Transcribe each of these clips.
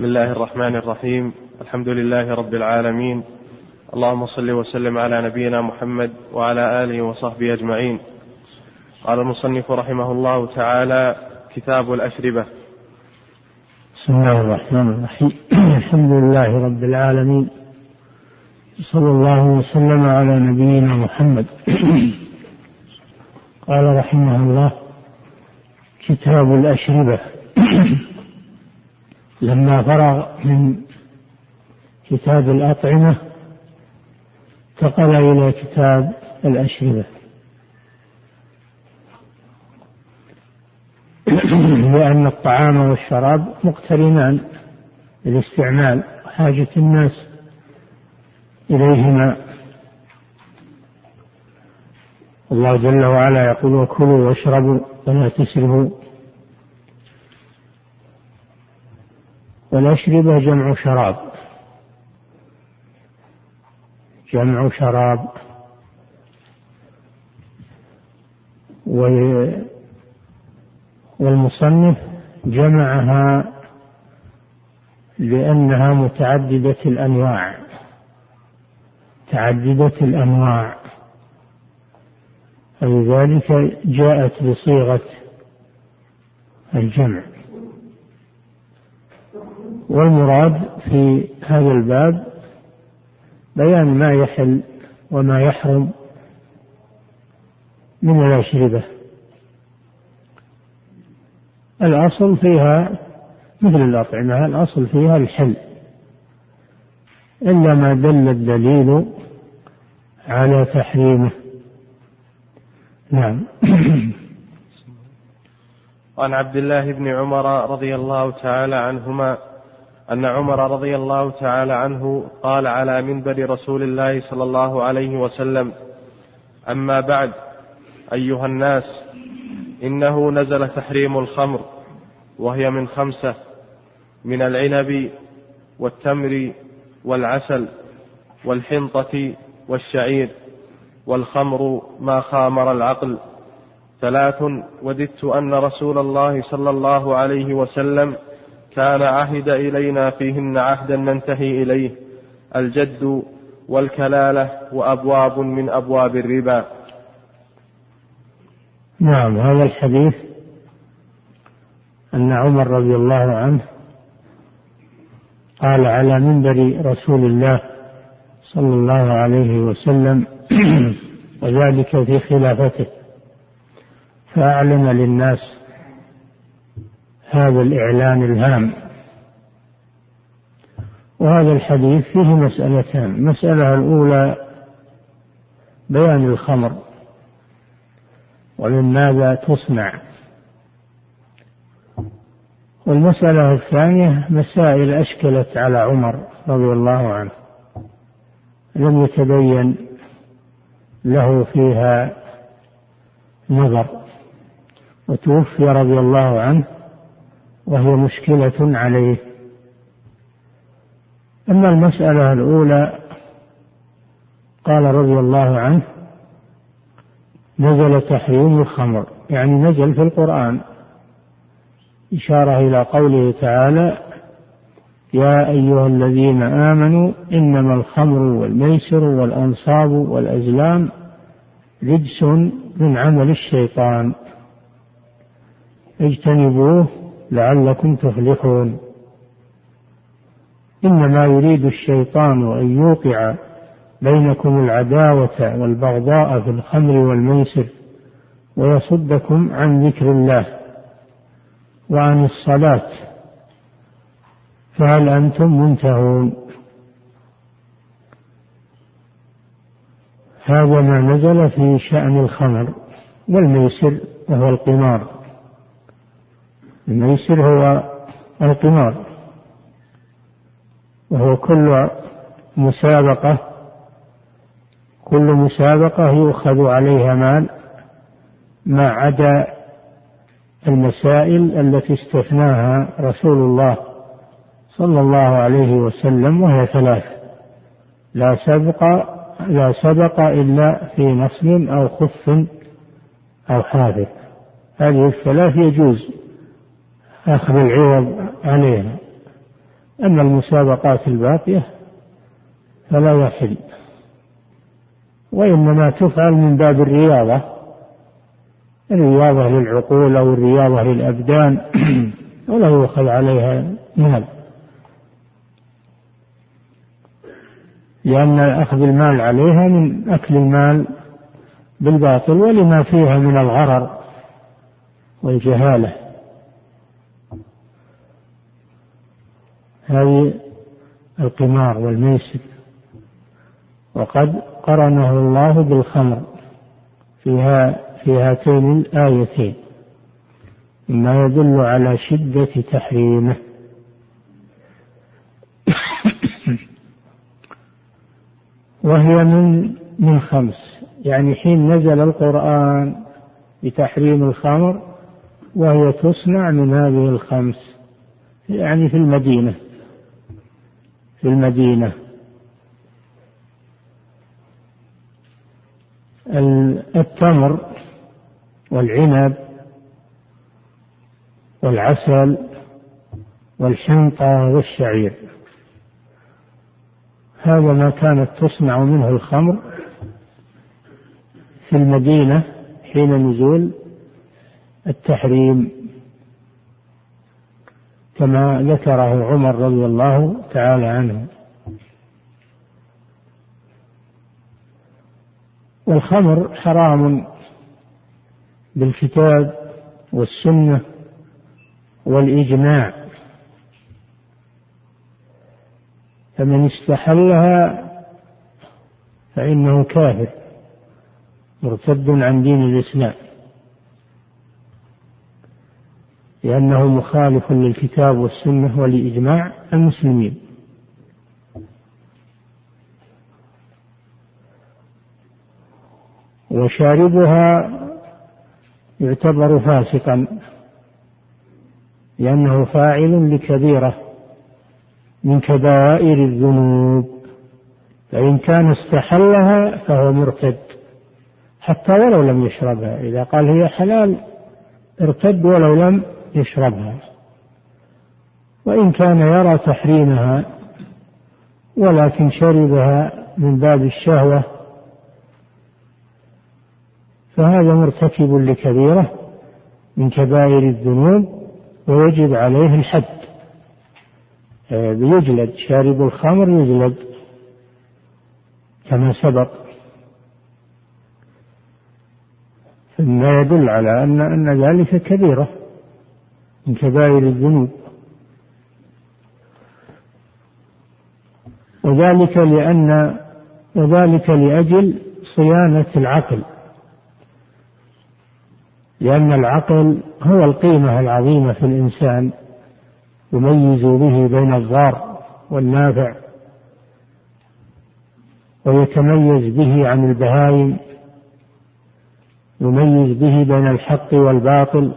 بسم الله الرحمن الرحيم. الحمد لله رب العالمين. اللهم صل وسلم على نبينا محمد وعلى آله وصحبه أجمعين. قال المصنف رحمه الله تعالى كتاب الأشربة. بسم الله الرحمن الرحيم. الحمد لله رب العالمين. صلى الله وسلم على نبينا محمد. قال رحمه الله كتاب الأشربة. لما فرغ من كتاب الأطعمة انتقل إلى كتاب الأشربة. لأن الطعام والشراب مقترنان بالاستعمال وحاجة الناس إليهما. الله جل وعلا يقول وكلوا واشربوا ولا تسرفوا. والأشربة جمع شراب. جمع شراب. والمصنف جمعها لأنها متعددة الأنواع. متعددة الأنواع. فلذلك جاءت بصيغة الجمع. والمراد في هذا الباب بيان ما يحل وما يحرم من الأشربة. الأصل فيها مثل الأطعمة الأصل فيها الحل. إلا ما دل الدليل على تحريمه. نعم. وعن عبد الله بن عمر رضي الله تعالى عنهما أن عمر رضي الله تعالى عنه قال على منبر رسول الله صلى الله عليه وسلم أما بعد أيها الناس إنه نزل تحريم الخمر وهي من خمسة من العنب والتمر والعسل والحنطة والشعير والخمر ما خامر العقل. ثلاث وددت أن رسول الله صلى الله عليه وسلم كان عهد إلينا فيهن عهدا ننتهي إليه. الجد والكلالة وأبواب من أبواب الربا. نعم هذا الحديث أن عمر رضي الله عنه قال على منبر رسول الله صلى الله عليه وسلم وذلك في خلافته. فأعلن للناس هذا الإعلان الهام. وهذا الحديث فيه مسألتان. المسألة الأولى بيان الخمر ومن ماذا تصنع. والمسألة الثانية مسائل أشكلت على عمر رضي الله عنه. لم يتبين له فيها نظر. وتوفي رضي الله عنه وهي مشكلة عليه. أما المسألة الأولى قال رضي الله عنه نزل تحريم الخمر يعني نزل في القرآن. إشارة إلى قوله تعالى يا أيها الذين آمنوا إنما الخمر والميسر والأنصاب والأزلام رجس من عمل الشيطان. اجتنبوه لعلكم تفلحون. إنما يريد الشيطان أن يوقع بينكم العداوة والبغضاء في الخمر والميسر ويصدكم عن ذكر الله وعن الصلاة. فهل أنتم منتهون؟ هذا ما نزل في شأن الخمر والميسر وهو القمار. الميسر هو القمار. وهو كل مسابقة كل مسابقة يؤخذ عليها مال ما عدا المسائل التي استثناها رسول الله صلى الله عليه وسلم وهي ثلاث لا سبق لا سبق إلا في نصل أو خف أو حافظ هذه الثلاث يجوز. أخذ العوض عليها. أما المسابقات الباقية فلا يحل. وإنما تفعل من باب الرياضة الرياضة للعقول أو الرياضة للأبدان ولا يؤخذ عليها مال لأن أخذ المال عليها من أكل المال بالباطل ولما فيها من الغرر والجهالة. هذه القمار والميسر. وقد قرنه الله بالخمر فيها في هاتين الآيتين مما يدل على شدة تحريمه. وهي من من خمس. يعني حين نزل القرآن بتحريم الخمر وهي تصنع من هذه الخمس يعني في المدينة. في المدينة التمر والعنب والعسل والحنطة والشعير. هذا ما كانت تصنع منه الخمر في المدينة حين نزول التحريم. كما ذكره عمر رضي الله تعالى عنه. والخمر حرام بالكتاب والسنة والإجماع. فمن استحلها فإنه كافر مرتد عن دين الإسلام. لأنه مخالف للكتاب والسنة ولإجماع المسلمين. وشاربها يعتبر فاسقا لأنه فاعل لكبيرة من كبائر الذنوب فإن كان استحلها فهو مرتد حتى ولو لم يشربها. إذا قال هي حلال ارتد ولو لم يشربها. وإن كان يرى تحريمها ولكن شربها من باب الشهوة فهذا مرتكب لكبيرة من كبائر الذنوب ويجب عليه الحد. يجلد شارب الخمر يجلد كما سبق. مما يدل على أن أن ذلك كبيرة. من كبائر الذنوب. وذلك لأن وذلك لأجل صيانة العقل. لأن العقل هو القيمة العظيمة في الإنسان يميز به بين الضار والنافع ويتميز به عن البهائم يميز به بين الحق والباطل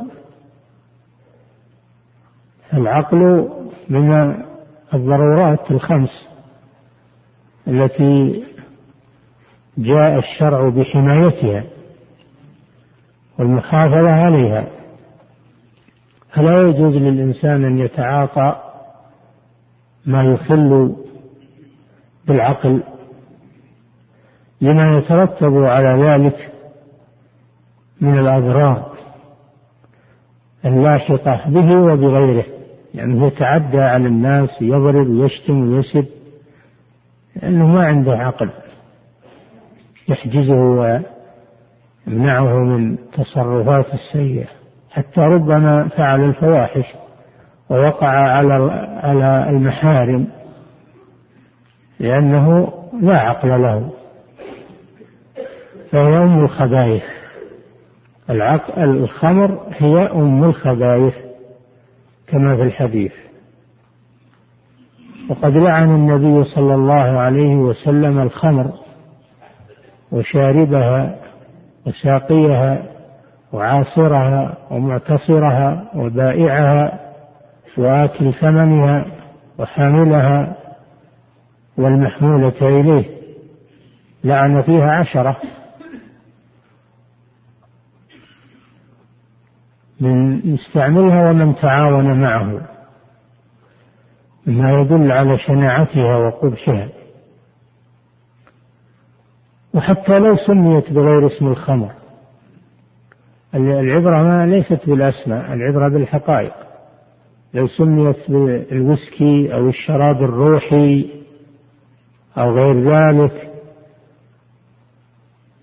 العقل من الضرورات الخمس التي جاء الشرع بحمايتها والمحافظة عليها. فلا يجوز للإنسان أن يتعاطى ما يخل بالعقل لما يترتب على ذلك من الأضرار اللاحقة به وبغيره. يعني يتعدى على الناس يضرب ويشتم ويسب لأنه ما عنده عقل يحجزه يمنعه من تصرفات السيئة. حتى ربما فعل الفواحش ووقع على على المحارم لأنه لا عقل له. فهي أم الخبائث. العقل الخمر هي أم الخبائث. كما في الحديث. وقد لعن النبي صلى الله عليه وسلم الخمر وشاربها وساقيها وعاصرها ومعتصرها وبائعها وآكل ثمنها وحاملها والمحمولة إليه. لعن فيها عشرة. من يستعملها ومن تعاون معه. ما يدل على شناعتها وقبحها وحتى لو سميت بغير اسم الخمر. العبرة ما ليست بالأسماء العبرة بالحقائق. لو سميت بالويسكي أو الشراب الروحي أو غير ذلك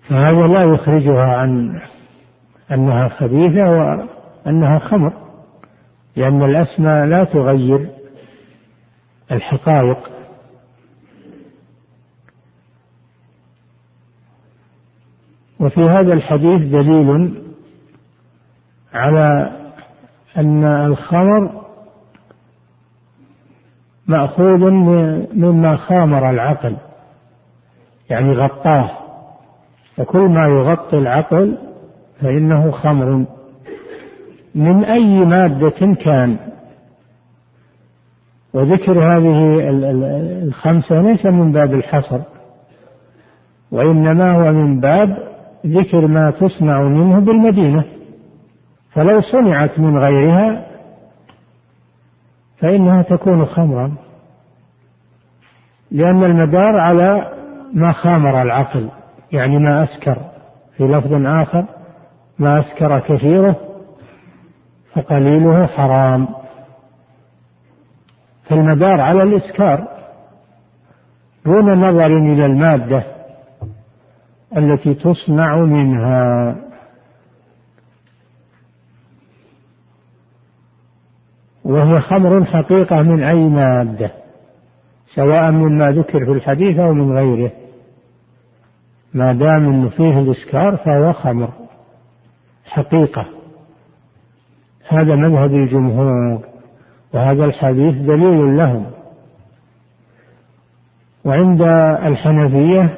فهذا لا يخرجها عن أنها خبيثة وأنها خمر لأن الأسماء لا تغير الحقائق. وفي هذا الحديث دليل على أن الخمر مأخوذ مما خامر العقل يعني غطاه. فكل ما يغطي العقل فإنه خمر. من أي مادة كان. وذكر هذه الخمسة ليس من باب الحصر وإنما هو من باب ذكر ما تصنع منه بالمدينة. فلو صنعت من غيرها فإنها تكون خمرا لأن المدار على ما خامر العقل يعني ما أسكر في لفظ آخر ما أسكر كثيره فقليله حرام. فالمدار على الإسكار دون نظر إلى المادة التي تصنع منها. وهي خمر حقيقة من أي مادة سواء مما ذكر في الحديث أو من غيره. ما دام أنه فيه الإسكار فهو خمر حقيقة. هذا مذهب الجمهور وهذا الحديث دليل لهم. وعند الحنفية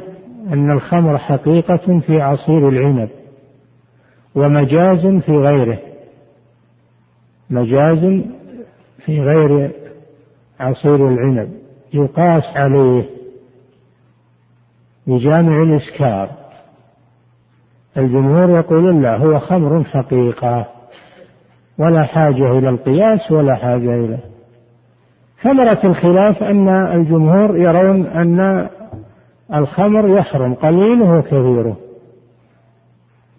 أن الخمر حقيقة في عصير العنب ومجاز في غيره. مجاز في غير عصير العنب يقاس عليه بجامع الإسكار. الجمهور يقولون لا هو خمر حقيقة. ولا حاجة إلى القياس ولا حاجة إلى ثمرة الخلاف أن الجمهور يرون أن الخمر يحرم قليله وكثيره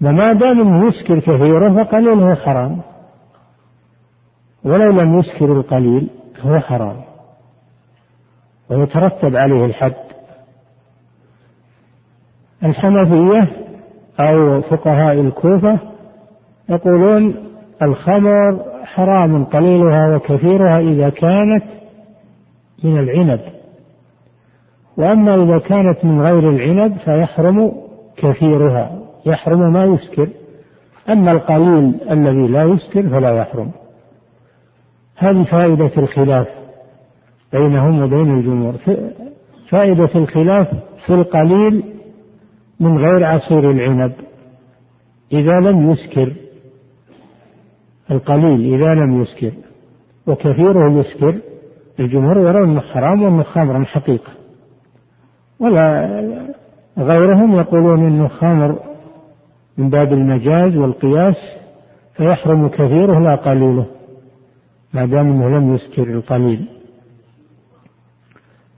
وما دام يسكر كثيره فقليله حرام. ولو لم يسكر القليل فهو حرام. ويترتب عليه الحد. الحنفية أو فقهاء الكوفة يقولون الخمر حرام قليلها وكثيرها إذا كانت من العنب. وأما إذا كانت من غير العنب فيحرم كثيرها يحرم ما يسكر. أما القليل الذي لا يسكر فلا يحرم. هذه فائدة الخلاف بينهم وبين الجمهور. فائدة الخلاف في القليل من غير عصير العنب. إذا لم يسكر القليل إذا لم يسكر. وكثيره يسكر. الجمهور يرون أنه حرام وأنه خمر حقيقة. ولا غيرهم يقولون أنه خمر من باب المجاز والقياس فيحرم كثيره لا قليله. ما دام إنه لم يسكر القليل.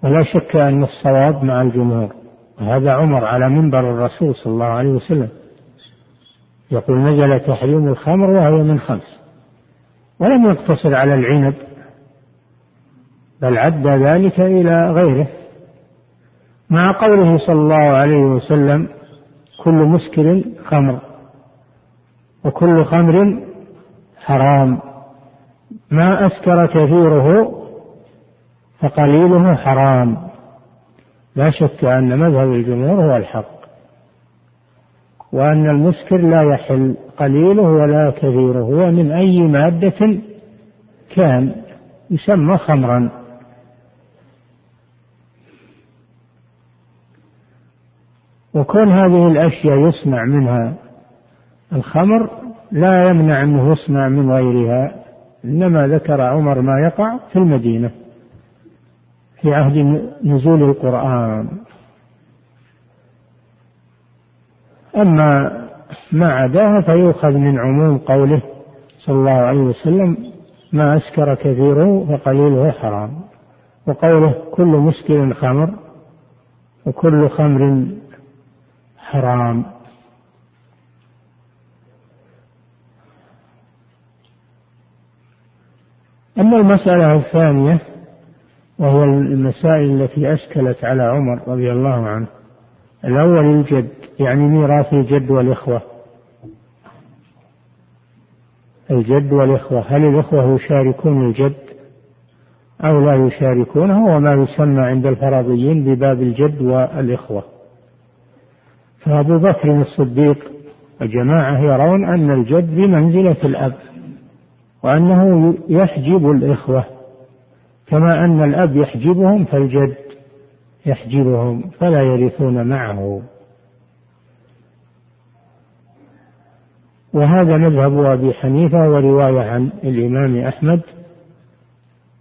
ولا شك أن الصواب مع الجمهور. وهذا عمر على منبر الرسول صلى الله عليه وسلم. يقول نزل تحريم الخمر وهي من خمس. ولم يقتصر على العنب بل عد ذلك إلى غيره. مع قوله صلى الله عليه وسلم كل مسكر خمر وكل خمر حرام. ما أسكر كثيره فقليله حرام. لا شك أن مذهب الجمهور هو الحق. وأن المسكر لا يحل قليله ولا كثيره هو من أي مادة كان يسمى خمرا. وكون هذه الأشياء يصنع منها الخمر لا يمنع أنه يصنع من غيرها. إنما ذكر عمر ما يقع في المدينة في عهد نزول القرآن. أما ما عداها فيؤخذ من عموم قوله صلى الله عليه وسلم ما أسكر كثيره فقليله حرام. وقوله كل مسكر خمر وكل خمر حرام. أما المسألة الثانية وهو المسائل التي أشكلت على عمر رضي الله عنه الأول الجد يعني ميراث الجد والإخوة. الجد والإخوة هل الإخوة يشاركون الجد أو لا يشاركونه؟ هو ما يسمى عند الفرضيين بباب الجد والإخوة. فأبو بكر الصديق وجماعة يرون أن الجد بمنزلة الأب وأنه يحجب الإخوة كما أن الأب يحجبهم فالجد. يحجبهم فلا يرثون معه. وهذا مذهب أبي حنيفة ورواية عن الإمام أحمد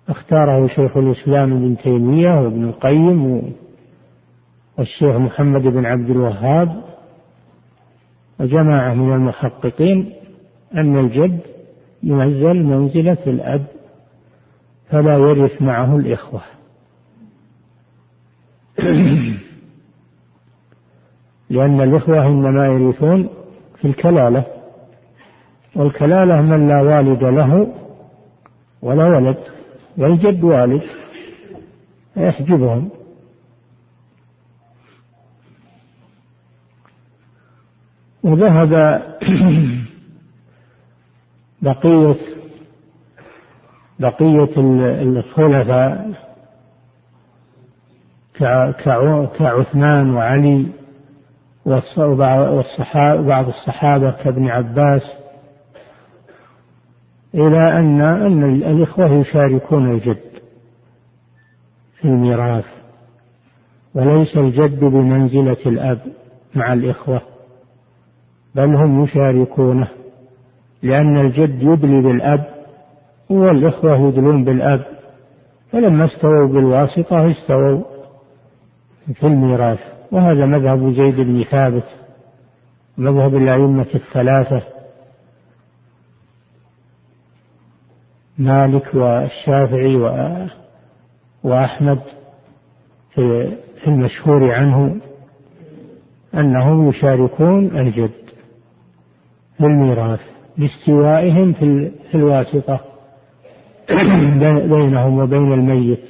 اختاره شيخ الإسلام ابن تيمية وابن القيم والشيخ محمد بن عبد الوهاب وجماعة من المحققين أن الجد ينزل منزلة الأب فلا يرث معه الإخوة. لأن الإخوة إنما يرثون في الكلالة والكلالة من لا والد له ولا ولد والجد والد يحجبهم وذهب بقية بقية الخلفاء كعثمان وعلي والصحابة بعض الصحابة كابن عباس إلى أن أن الإخوة يشاركون الجد في الميراث وليس الجد بمنزلة الأب مع الإخوة بل هم يشاركونه لأن الجد يدلي بالأب والإخوة يدلون بالأب فلما استووا بالواسطة استووا في الميراث وهذا مذهب زيد بن ثابت مذهب الأئمة الثلاثة مالك والشافعي وأحمد في المشهور عنه أنهم يشاركون الجد في الميراث لاستوائهم في الواسطة بينهم وبين الميت.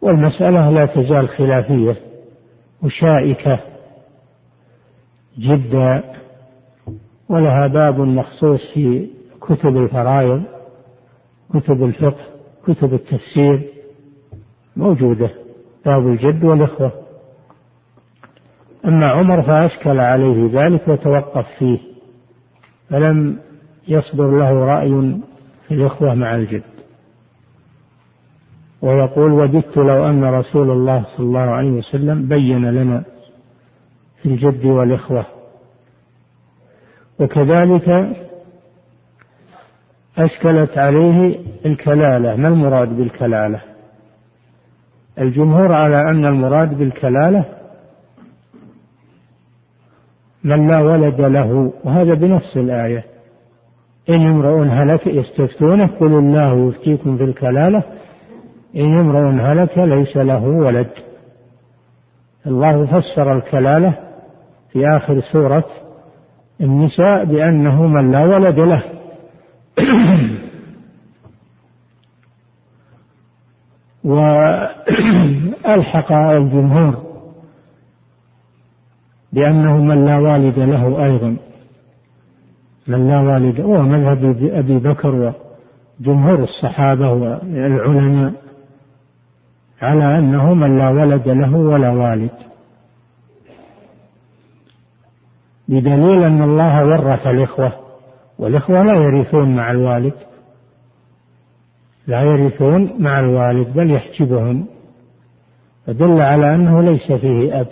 والمسألة لا تزال خلافية وشائكة جدا ولها باب مخصوص في كتب الفرائض كتب الفقه كتب التفسير موجودة باب الجد والإخوة. أما عمر فأشكل عليه ذلك وتوقف فيه فلم يصدر له رأي في الإخوة مع الجد. ويقول وددت لو أن رسول الله صلى الله عليه وسلم بين لنا في الجد والإخوة. وكذلك أشكلت عليه الكلالة. ما المراد بالكلالة؟ الجمهور على أن المراد بالكلالة من لا ولد له وهذا بنص الآية. إن امرؤ هلك يستفتونه قل الله يفتيكم في الكلالة إن امرؤ هلك ليس له ولد. الله فسر الكلالة في آخر سورة النساء بأنه من لا ولد له. وألحق الجمهور بأنه من لا والد له أيضا. من لا والد هو مذهب أبي بكر وجمهور الصحابة والعلماء. على أنه من لا ولد له ولا والد. بدليل أن الله ورث الإخوة والإخوة لا يرثون مع الوالد. لا يرثون مع الوالد بل يحجبهم. فدل على أنه ليس فيه أب.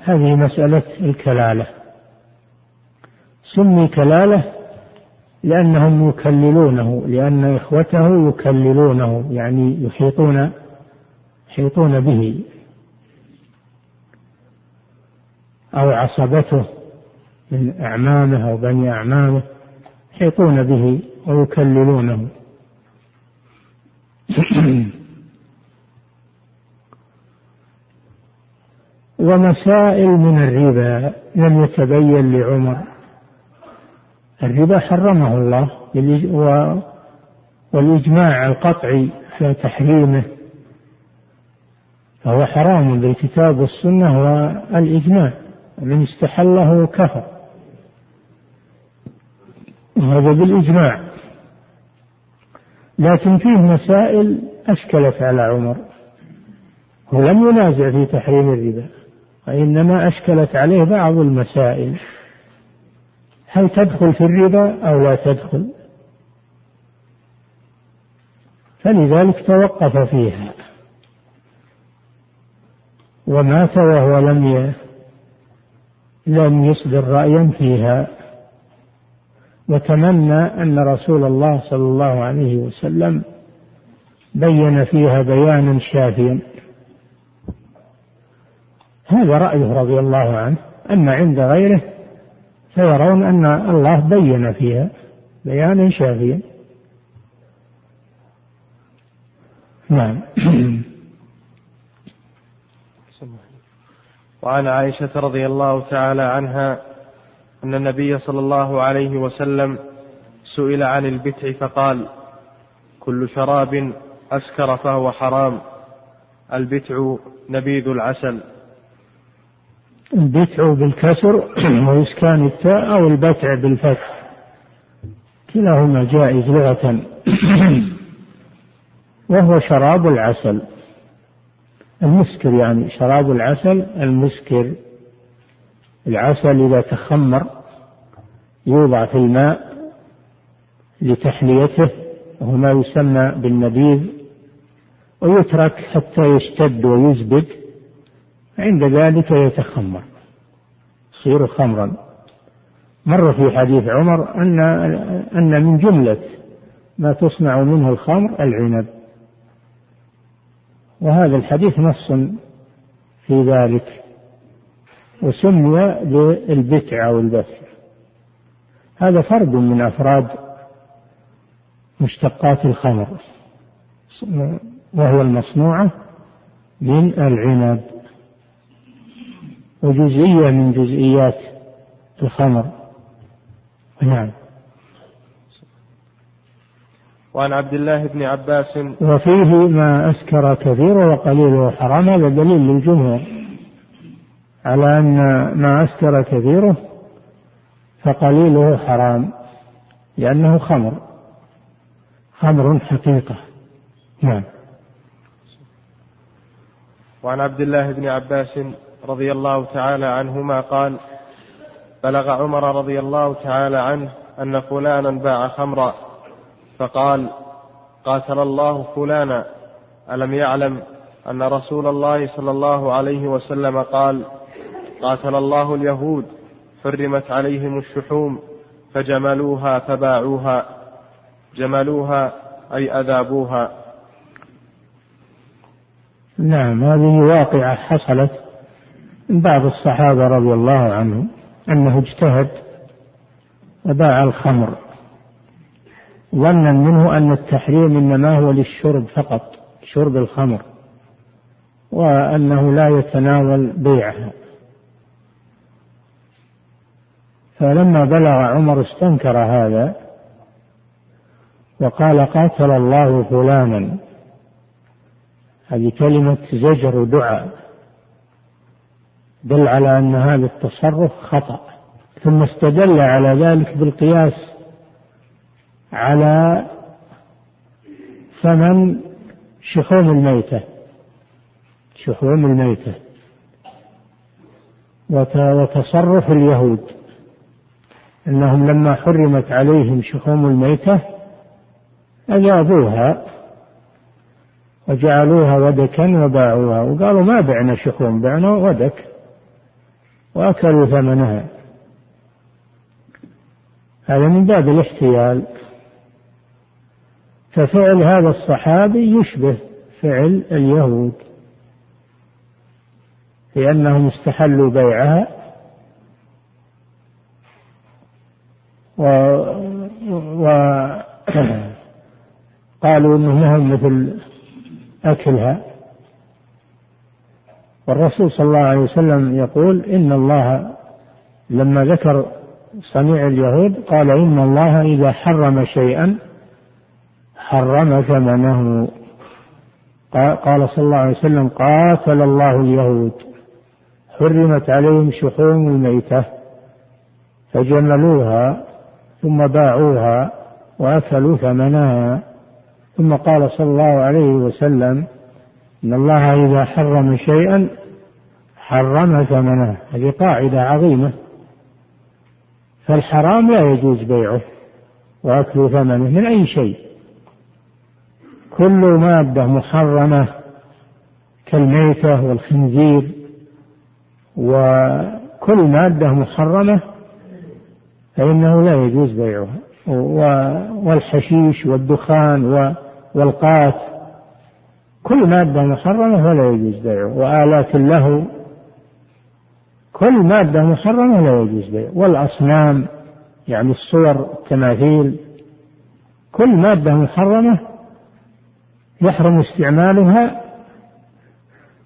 هذه مسألة الكلالة. سمي كلالة لأنهم يكللونه لأن إخوته يكللونه يعني يحيطون يحيطون به. أو عصبته من أعمامه أو بني أعمامه يحيطون به ويكللونه. ومسائل من الربا لم يتبين لعمر. الربا حرمه الله والإجماع القطعي في تحريمه. فهو حرام بالكتاب والسنة والإجماع من استحله كفر. وهذا بالإجماع. لكن فيه مسائل أشكلت على عمر. هو لم ينازع في تحريم الربا وإنما أشكلت عليه بعض المسائل. هل تدخل في الربا أو لا تدخل؟ فلذلك توقف فيها. ومات وهو لم لم يصدر رأيا فيها. وتمنى أن رسول الله صلى الله عليه وسلم بين فيها بيانا شافيا. هذا رأيه رضي الله عنه. أما عند غيره فيرون أن الله بين فيها بيانا شافيا نعم. وعن عائشة رضي الله تعالى عنها أن النبي صلى الله عليه وسلم سئل عن البتع فقال كل شراب أسكر فهو حرام البتع نبيذ العسل. البتع بالكسر وإسكان التاء أو البتع بالفتح. كلاهما جائز لغة. وهو شراب العسل. المسكر يعني شراب العسل المسكر. العسل إذا تخمر يوضع في الماء لتحليته وهو ما يسمى بالنبيذ ويترك حتى يشتد ويزبد. عند ذلك يتخمر. يصير خمرا. مر في حديث عمر أن أن من جملة ما تصنع منه الخمر العنب. وهذا الحديث نص في ذلك. وسمي بالبتع أو البث هذا فرد من أفراد مشتقات الخمر. وهو المصنوعة من العنب. وجزئية من جزئيات الخمر. نعم. وعن عبد الله بن عباس. وفيه ما أسكر كثير وقليله حرام هذا دليل للجمهور. على أن ما أسكر كثيره فقليله حرام لأنه خمر. خمر حقيقة. نعم. وعن عبد الله بن عباس. رضي الله تعالى عنهما قال بلغ عمر رضي الله تعالى عنه أن فلانا باع خمرا فقال قاتل الله فلانا ألم يعلم أن رسول الله صلى الله عليه وسلم قال قاتل الله اليهود حرمت عليهم الشحوم فجملوها فباعوها جملوها أي أذابوها. نعم هذه واقعة حصلت من بعض الصحابة رضي الله عنهم أنه اجتهد وباع الخمر. ظنا منه أن التحريم إنما هو للشرب فقط شرب الخمر وأنه لا يتناول بيعها. فلما بلغ عمر استنكر هذا وقال قاتل الله فلانا. هذه كلمة زجر ودعاء دل على أن هذا التصرف خطأ. ثم استدل على ذلك بالقياس على ثمن شحوم الميتة. شحوم الميتة. وتصرف اليهود. أنهم لما حرمت عليهم شحوم الميتة اذابوها وجعلوها ودكا وباعوها. وقالوا ما بعنا شحوم بعنا ودك. واكلوا ثمنها. هذا من باب الاحتيال. ففعل هذا الصحابي يشبه فعل اليهود لأنهم استحلوا بيعها. قالوا انه مثل أكلها. والرسول صلى الله عليه وسلم يقول إن الله لما ذكر صنيع اليهود قال إن الله إذا حرم شيئا حرم ثمنه. قال صلى الله عليه وسلم قاتل الله اليهود. حرمت عليهم شحوم الميتة. فجملوها ثم باعوها وأكلوا ثمنها. ثم قال صلى الله عليه وسلم إن الله إذا حرم شيئا حرم ثمنه هذه قاعدة عظيمة. فالحرام لا يجوز بيعه وأكل ثمنه من أي شيء. كل مادة محرمة كالميتة والخنزير وكل مادة محرمة فإنه لا يجوز بيعها. والحشيش والدخان والقات كل مادة محرمة فلا يجوز بيعه وآلات اللهو كل مادة محرمة لا يجوز بيعه والأصنام يعني الصور التماثيل كل مادة محرمة يحرم استعمالها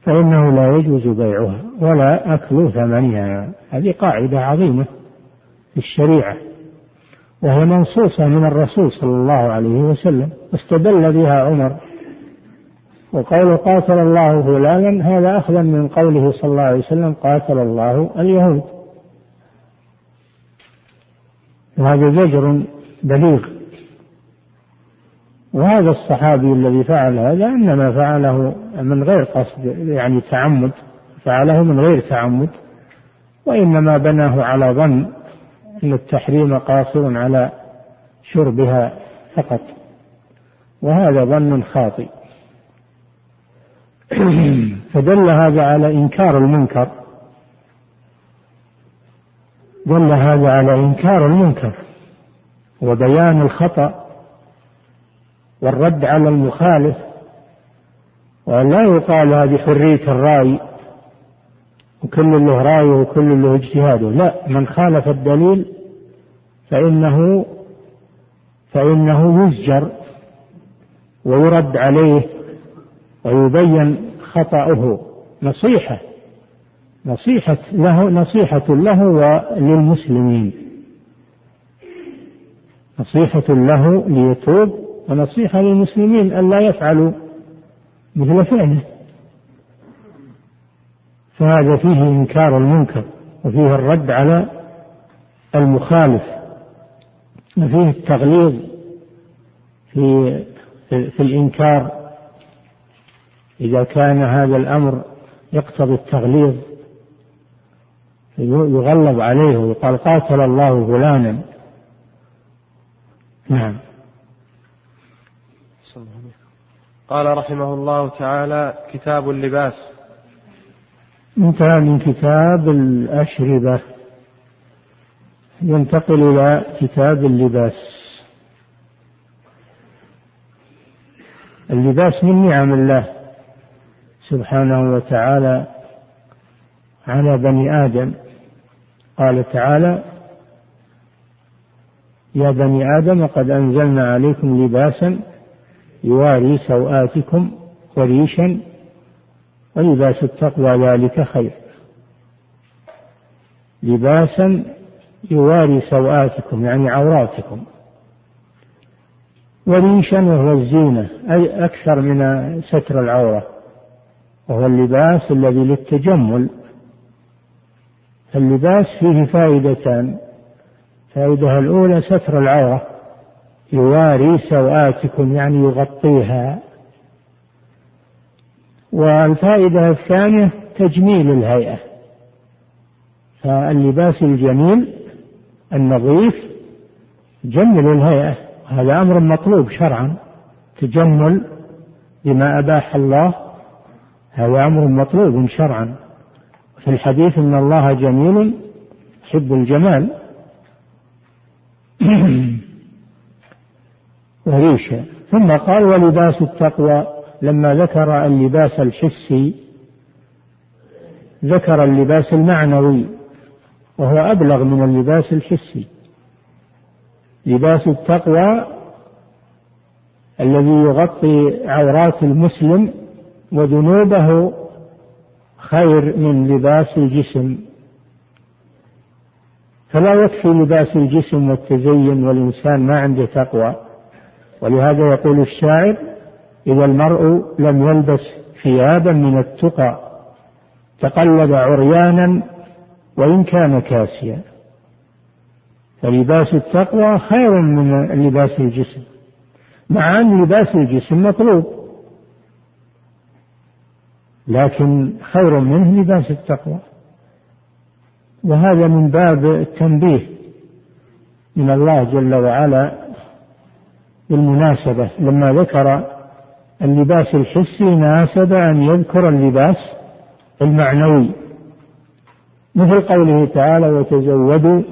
فإنه لا يجوز بيعها ولا أكل ثمنها هذه قاعدة عظيمة في الشريعة وهي منصوصة من الرسول صلى الله عليه وسلم واستدل بها عمر وقول قاتل الله فلانا هذا أخذا من قوله صلى الله عليه وسلم قاتل الله اليهود. وهذا زجر بليغ. وهذا الصحابي الذي فعل هذا إنما فعله من غير قصد يعني تعمد فعله من غير تعمد وإنما بناه على ظن أن التحريم قاصر على شربها فقط. وهذا ظن خاطئ. فدل هذا على إنكار المنكر. دل هذا على إنكار المنكر وبيان الخطأ والرد على المخالف. ولا يقال هذه حرية الرأي وكل له رأيه وكل له اجتهاده. لا من خالف الدليل فإنه فإنه يزجر ويرد عليه ويبين خطأه نصيحة نصيحة له نصيحة له وللمسلمين. نصيحة له ليتوب ونصيحة للمسلمين ألا يفعلوا مثل فعله. فهذا فيه إنكار المنكر وفيه الرد على المخالف وفيه التغليظ في في الإنكار إذا كان هذا الأمر يقتضي التغليظ يغلظ عليه ويقال قاتل الله فلانا. نعم. قال رحمه الله تعالى كتاب اللباس. انتهى من كتاب الأشربة. ينتقل إلى كتاب اللباس. اللباس من نعم الله. سبحانه وتعالى على بني آدم. قال تعالى يا بني آدم قد أنزلنا عليكم لباسا يواري سوآتكم وريشا ولباس التقوى ذلك خير. لباسا يواري سوآتكم يعني عوراتكم. وريشا وهو الزينة أي أكثر من ستر العورة. وهو اللباس الذي للتجمل. اللباس فيه فائدتان. الفائدة الأولى ستر العورة. يواري سوآتكم يعني يغطيها. والفائدة الثانية تجميل الهيئة. فاللباس الجميل النظيف جمل الهيئة. هذا أمر مطلوب شرعا. تجمل بما أباح الله. هذا أمر مطلوب شرعا. في الحديث إن الله جميل يحب الجمال. وريشا ثم قال ولباس التقوى. لما ذكر اللباس الحسي ذكر اللباس المعنوي وهو أبلغ من اللباس الحسي. لباس التقوى الذي يغطي عورات المسلم وذنوبه خير من لباس الجسم. فلا يكفي لباس الجسم والتزين والإنسان ما عنده تقوى. ولهذا يقول الشاعر إذا المرء لم يلبس ثيابا من التقى تقلب عريانا وإن كان كاسيا. فلباس التقوى خير من لباس الجسم مع أن لباس الجسم مطلوب. لكن خير منه لباس التقوى. وهذا من باب التنبيه من الله جل وعلا بالمناسبة. لما ذكر اللباس الحسي ناسب أن يذكر اللباس المعنوي. مثل قوله تعالى وتزودوا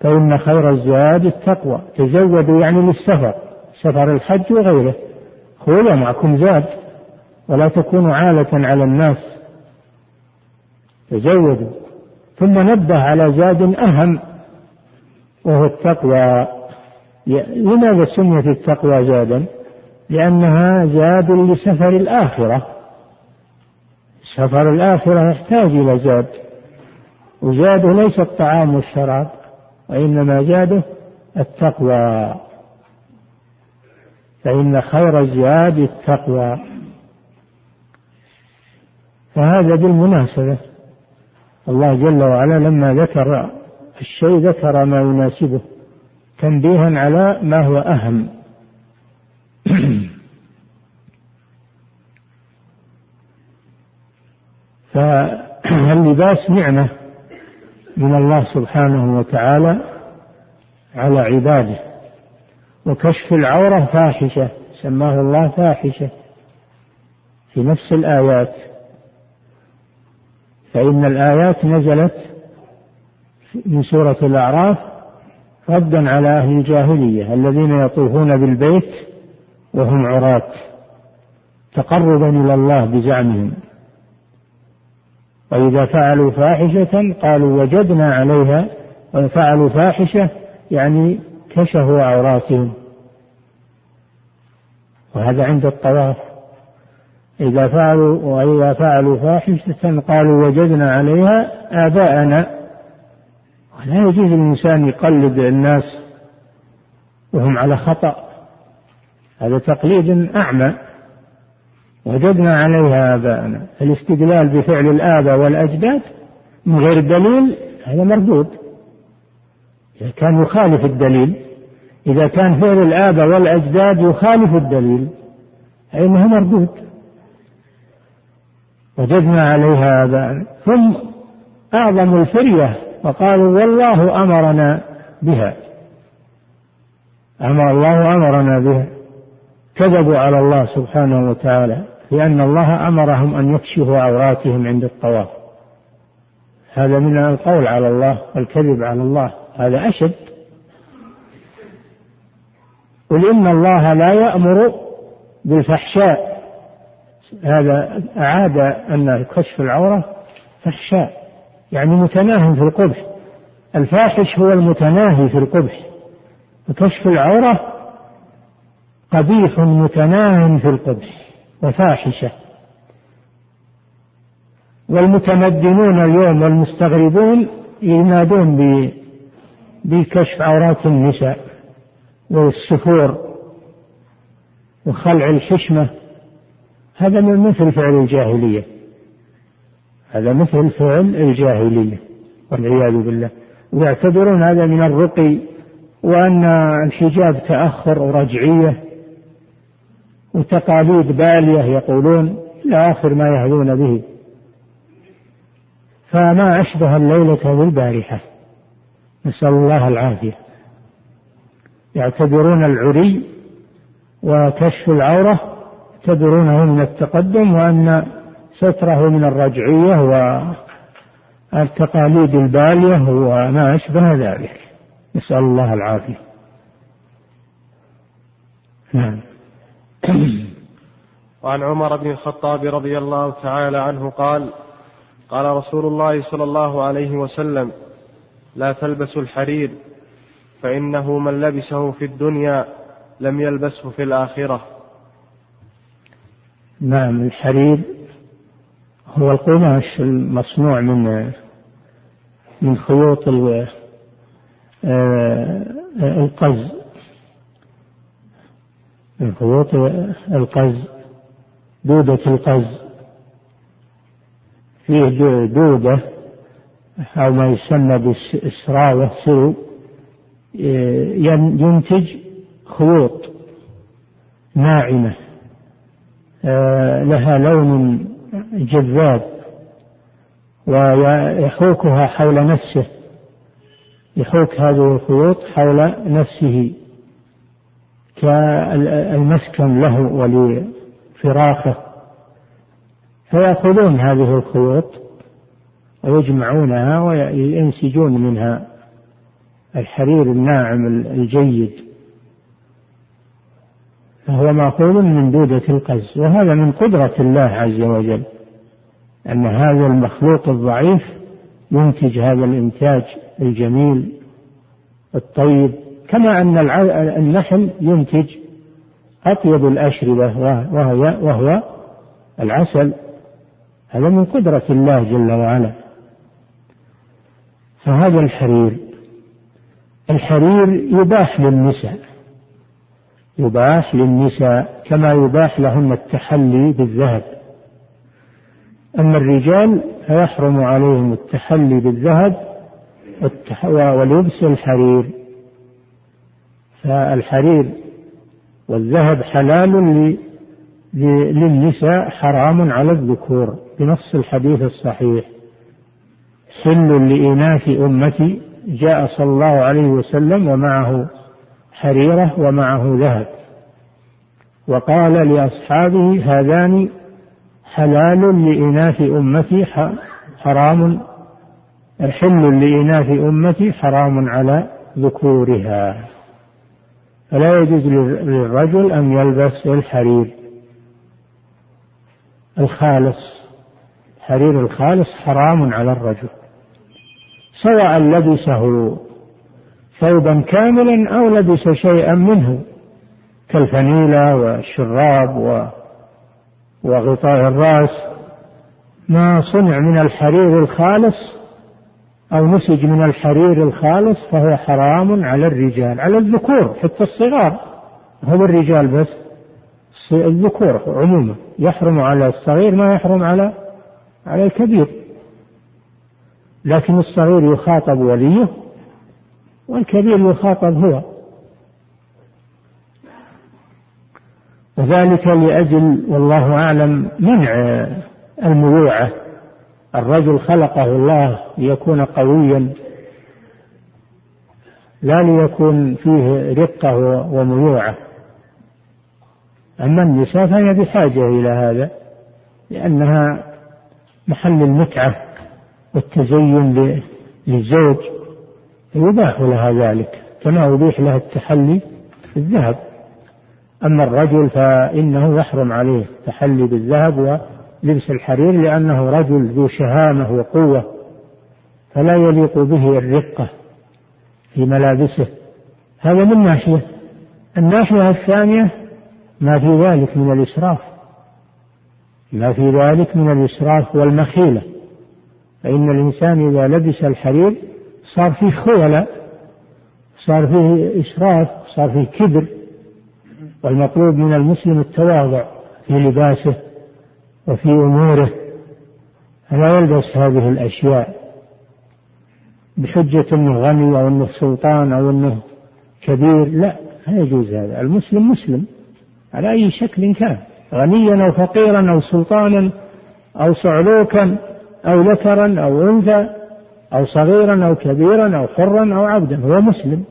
فإن خير الزاد التقوى. تزودوا يعني للسفر سفر الحج وغيره. خذوا معكم زاد. ولا تكونوا عالة على الناس. تزودوا ثم نبه على زاد أهم وهو التقوى. لماذا سميت التقوى زادا؟ لأنها زاد لسفر الآخرة. سفر الآخرة يحتاج إلى زاد وزاده ليس الطعام والشراب وإنما زاده التقوى. فإن خير الزاد التقوى. فهذا بالمناسبة الله جل وعلا لما ذكر الشيء ذكر ما يناسبه تنبيها على ما هو أهم. فاللباس نعمة من الله سبحانه وتعالى على عباده وكشف العورة فاحشة سماه الله فاحشة في نفس الآيات. فإن الآيات نزلت من سورة الأعراف ردا على أهل الجاهلية الذين يطوفون بالبيت وهم عراة تقربا إلى الله بزعمهم. وإذا فعلوا فاحشة قالوا وجدنا عليها وفعلوا فاحشة يعني كشفوا عوراتهم. وهذا عند الطواف. إذا فعلوا وإذا فعلوا فاحشة قالوا وجدنا عليها آباءنا. ولا يجوز الإنسان يقلد الناس وهم على خطأ. هذا تقليد أعمى. وجدنا عليها آباءنا. الاستدلال بفعل الآباء والأجداد من غير دليل هذا مردود. إذا كان يخالف الدليل إذا كان فعل الآباء والأجداد يخالف الدليل فإنه مردود. وجدنا عليها آباءنا ثم أعظم الفرية وقالوا والله أمرنا بها. أمر الله أمرنا بها. كذبوا على الله سبحانه وتعالى لأن الله أمرهم أن يكشفوا عوراتهم عند الطواف. هذا من القول على الله والكذب على الله. هذا أشد. قل إن الله لا يأمر بالفحشاء. هذا أعاد أن كشف العورة فحشاء يعني متناهي في القبح. الفاحش هو المتناهي في القبح. وكشف العورة قبيح متناهي في القبح وفاحشة. والمتمدنون اليوم والمستغربون ينادون بكشف عورات النساء والسفور وخلع الحشمة. هذا من مثل فعل الجاهلية. هذا مثل فعل الجاهلية والعياذ بالله. ويعتبرون هذا من الرقي وأن الحجاب تأخر ورجعية وتقاليد بالية يقولون إلى آخر ما يهدون به. فما أشبه الليلة بالبارحة. نسأل الله العافية. يعتبرون العري وكشف العورة يعتبرونه من التقدم وأن ستره من الرجعية والتقاليد البالية وما أشبه ذلك. نسأل الله العافية. نعم. وعن عمر بن الخطاب رضي الله تعالى عنه قال قال رسول الله صلى الله عليه وسلم لا تلبسوا الحرير فإنه من لبسه في الدنيا لم يلبسه في الآخرة. نعم الحرير هو القماش المصنوع من من خيوط آه، القز. من خيوط القز دودة القز. فيه دودة أو ما يسمى بالسراوة سرو ينتج خيوط ناعمة. آه، لها لون جذاب ويحوكها حول نفسه. يحوك هذه الخيوط حول نفسه كالمسكن له ولفراخه فيأخذون هذه الخيوط ويجمعونها وينسجون منها الحرير الناعم الجيد. فهو مأخوذ من دودة القز وهذا من قدرة الله عز وجل أن هذا المخلوق الضعيف ينتج هذا الإنتاج الجميل الطيب كما أن النحل ينتج أطيب الأشربة وهو, وهو العسل. هذا من قدرة الله جل وعلا. فهذا الحرير الحرير يباح للنساء. يباح للنساء كما يباح لهن التحلي بالذهب. أما الرجال فيحرم عليهم التحلي بالذهب ولبس الحرير. فالحرير والذهب حلال للنساء حرام على الذكور بنص الحديث الصحيح. حل لإناث أمتي جاء صلى الله عليه وسلم ومعه حريرة ومعه ذهب. وقال لأصحابه هذان حلال لإناث أمتي حرام حل لإناث أمتي حرام على ذكورها. فلا يجوز للرجل أن يلبس الحرير الخالص. حرير الخالص حرام على الرجل سواء لبسه ثوبا كاملا أو لبس شيئا منه كالفنيلة والشراب وغطاء الرأس. ما صنع من الحرير الخالص أو نسج من الحرير الخالص فهو حرام على الرجال. على الذكور حتى الصغار. هو الرجال بس. الذكور عموما. يحرم على الصغير ما يحرم على على الكبير. لكن الصغير يخاطب وليه. والكبير يخاطب هو. وذلك لأجل والله أعلم منع المروعة الرجل خلقه الله ليكون قويا لا ليكون فيه رقة ومروعة أما النساء فهي بحاجة إلى هذا لأنها محل المتعة والتزين للزوج. يباح لها ذلك كما أبيح لها التحلي بالذهب أما الرجل فإنه يحرم عليه التحلي بالذهب ولبس الحرير لأنه رجل ذو شهامة وقوة فلا يليق به الرقة في ملابسه. هذا من ناحية. الناحية الثانية ما في ذلك من الإسراف. ما في ذلك من الإسراف والمخيلة. فإن الإنسان إذا لبس الحرير صار فيه خيلاء صار فيه إسراف صار فيه كبر والمطلوب من المسلم التواضع في لباسه وفي أموره فلا يلبس هذه الأشياء بحجة أنه غني أو أنه سلطان أو أنه كبير لا لا يجوز هذا. المسلم مسلم على أي شكل كان غنيا أو فقيرا أو سلطانا أو صعلوكا أو ذكرا أو أنثى. أو صغيرا أو كبيرا أو حرا أو عبدا هو مسلم.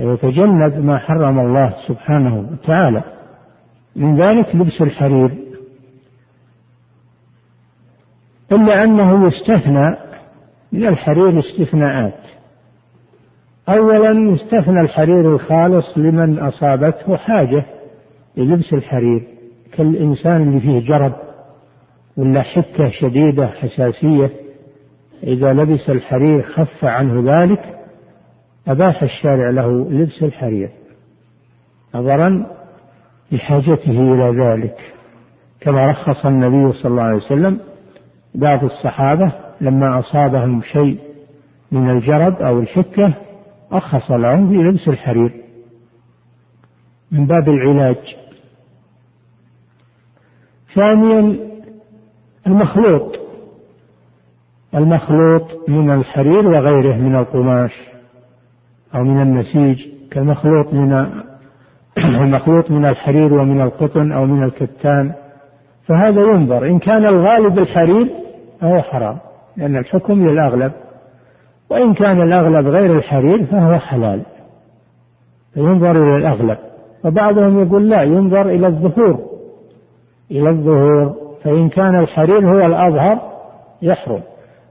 يتجنب ما حرم الله سبحانه وتعالى. من ذلك لبس الحرير. إلا أنه يستثنى من الحرير استثناءات. أولا يستثنى الحرير الخالص لمن أصابته حاجة للبس الحرير. كالإنسان اللي فيه جرب ولا حكة شديدة حساسية. إذا لبس الحرير خف عنه ذلك أباح الشارع له لبس الحرير نظرا لحاجته إلى ذلك. كما رخص النبي صلى الله عليه وسلم بعض الصحابة لما أصابهم شيء من الجرب أو الحكة رخص لهم في لبس الحرير من باب العلاج. ثانيا المخلوط. المخلوط من الحرير وغيره من القماش أو من النسيج كالمخلوط من المخلوط من الحرير ومن القطن أو من الكتان. فهذا ينظر. إن كان الغالب الحرير فهو حرام لأن الحكم للأغلب. وإن كان الأغلب غير الحرير فهو حلال فينظر إلى الأغلب. وبعضهم يقول لا ينظر إلى الظهور. إلى الظهور فإن كان الحرير هو الأظهر يحرم.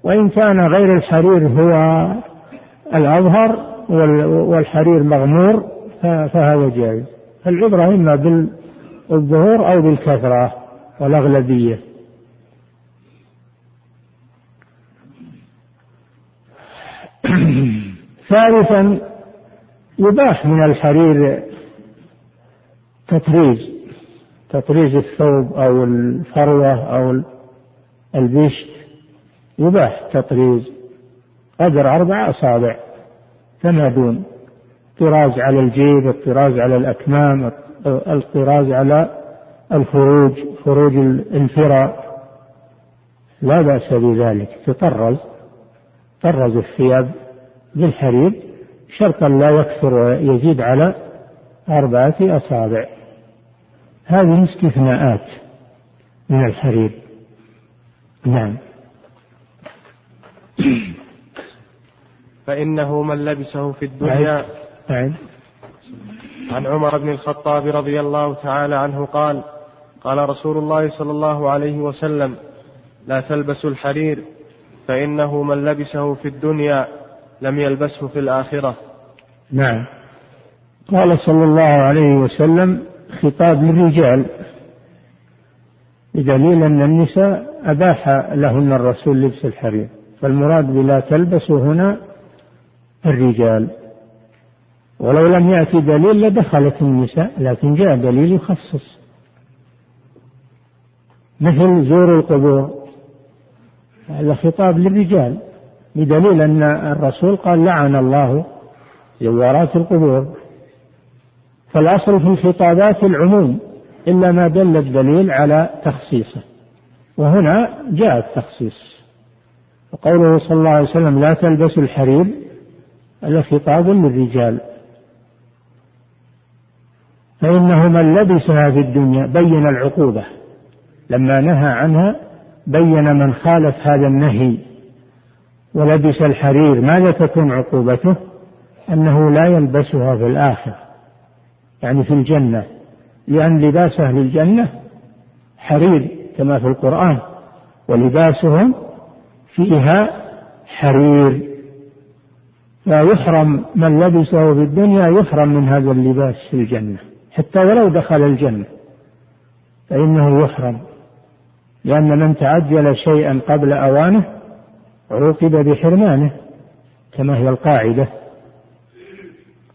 وإن كان غير الحرير هو الأظهر والحرير مغمور فهذا جائز. العبرة إما بالظهور أو بالكثرة والأغلبية. ثالثا يباح من الحرير تطريز تطريز الثوب أو الفروة أو البشت. يباح تطريز قدر أربع أصابع فما دون. طراز على الجيب الطراز على الأكمام الطراز على الفروج فروج الفراء لا بأس بذلك. تطرز طرز الثياب بالحرير شرطا لا يكثر ويزيد على أربعة أصابع. هذه استثناءات من الحرير. نعم. فإنه من لبسه في الدنيا. نعم عن عمر بن الخطاب رضي الله تعالى عنه قال قال رسول الله صلى الله عليه وسلم لا تلبسوا الحرير فإنه من لبسه في الدنيا لم يلبسه في الآخرة. نعم. قال صلى الله عليه وسلم خطاب للرجال بدليل أن النساء أباح لهن الرسول لبس الحرير. فالمراد بلا تلبس هنا الرجال. ولو لم يأتي دليل لدخلت النساء لكن جاء دليل يخصص. مثل زور القبور هذا خطاب للرجال بدليل أن الرسول قال لعن الله زوارات القبور فالأصل في الخطابات العموم إلا ما دل الدليل على تخصيصه. وهنا جاء التخصيص. وقوله صلى الله عليه وسلم لا تلبسوا الحرير هذا خطاب للرجال. فإنه من لبسها في الدنيا بين العقوبة. لما نهى عنها بين من خالف هذا النهي ولبس الحرير ماذا تكون عقوبته؟ أنه لا يلبسها في الآخرة يعني في الجنة. لأن لباس أهل الجنة حرير كما في القرآن ولباسهم فيها حرير. فيحرم من لبسه في الدنيا يحرم من هذا اللباس في الجنة حتى ولو دخل الجنة. فإنه يحرم لأن من تعجل شيئا قبل أوانه عوقب بحرمانه كما هي القاعدة.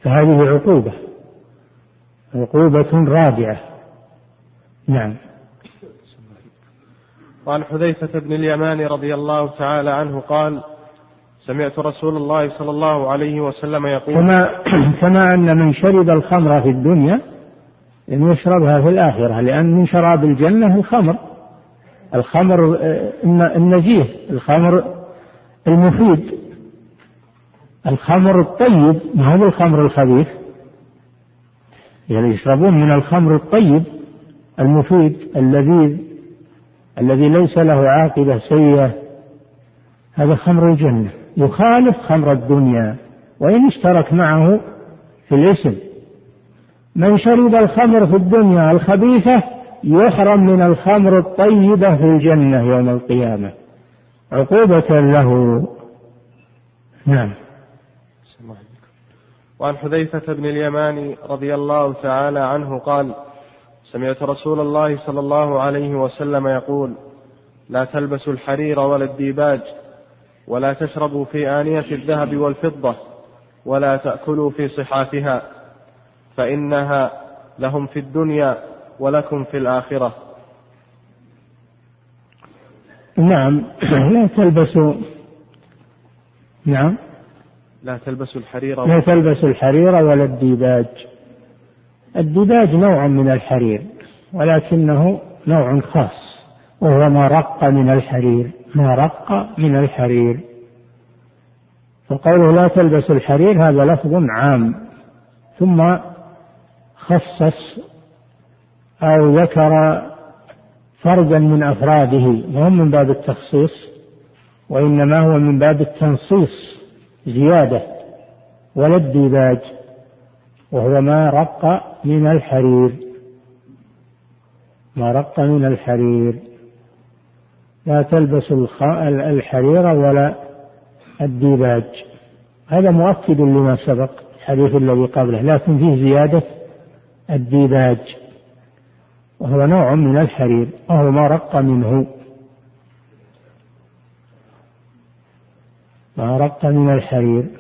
فهذه عقوبة عقوبة رادعة نعم. وعن حذيفة بن اليمان رضي الله تعالى عنه قال سمعت رسول الله صلى الله عليه وسلم يقول كما, كما أن من شرب الخمر في الدنيا أن يشربها في الآخرة لأن من شراب الجنة الخمر. الخمر النزيه الخمر المفيد. الخمر الطيب ما هو الخمر الخبيث؟ يعني يشربون من الخمر الطيب المفيد اللذيذ. الذي ليس له عاقبة سيئة هذا خمر الجنة. يخالف خمر الدنيا وإن اشترك معه في الاسم من شرب الخمر في الدنيا الخبيثة يحرم من الخمر الطيبة في الجنة يوم القيامة. عقوبة له. نعم. وعن حذيفة بن اليمان رضي الله تعالى عنه قال سمعت رسول الله صلى الله عليه وسلم يقول لا تلبسوا الحرير ولا الديباج ولا تشربوا في آنية الذهب والفضة ولا تأكلوا في صحافها فإنها لهم في الدنيا ولكم في الآخرة. نعم. لا تلبسوا نعم. لا تلبسوا الحرير لا تلبسوا الحرير ولا الديباج. الديباج نوع من الحرير ولكنه نوع خاص وهو ما رق من الحرير ما رق من الحرير. فقوله لا تلبسوا الحرير هذا لفظ عام ثم خصص أو ذكر فردا من أفراده هو من باب التخصيص وإنما هو من باب التنصيص زيادة ولا الديباج وهو ما رق من الحرير. ما رق من الحرير. لا تلبس الحرير ولا الديباج. هذا مؤكد لما سبق الحديث الذي قبله لكن فيه زيادة الديباج. وهو نوع من الحرير وهو ما رق منه. ما رق من الحرير.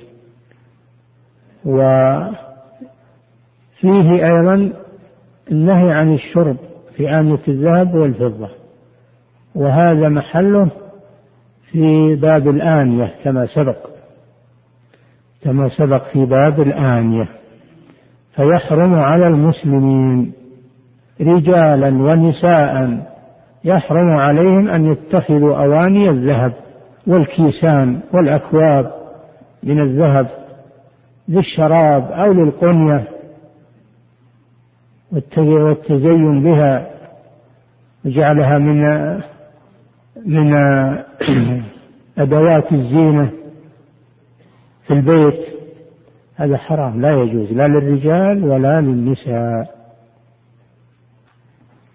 وفيه أيضا النهي عن الشرب في آنية الذهب والفضة. وهذا محله في باب الآنية كما سبق. كما سبق في باب الآنية. فيحرم على المسلمين رجالا ونساء يحرم عليهم أن يتخذوا أواني الذهب والكيسان والأكواب من الذهب للشراب أو للقنية. والتزين بها وجعلها من من أدوات الزينة في البيت. هذا حرام لا يجوز لا للرجال ولا للنساء.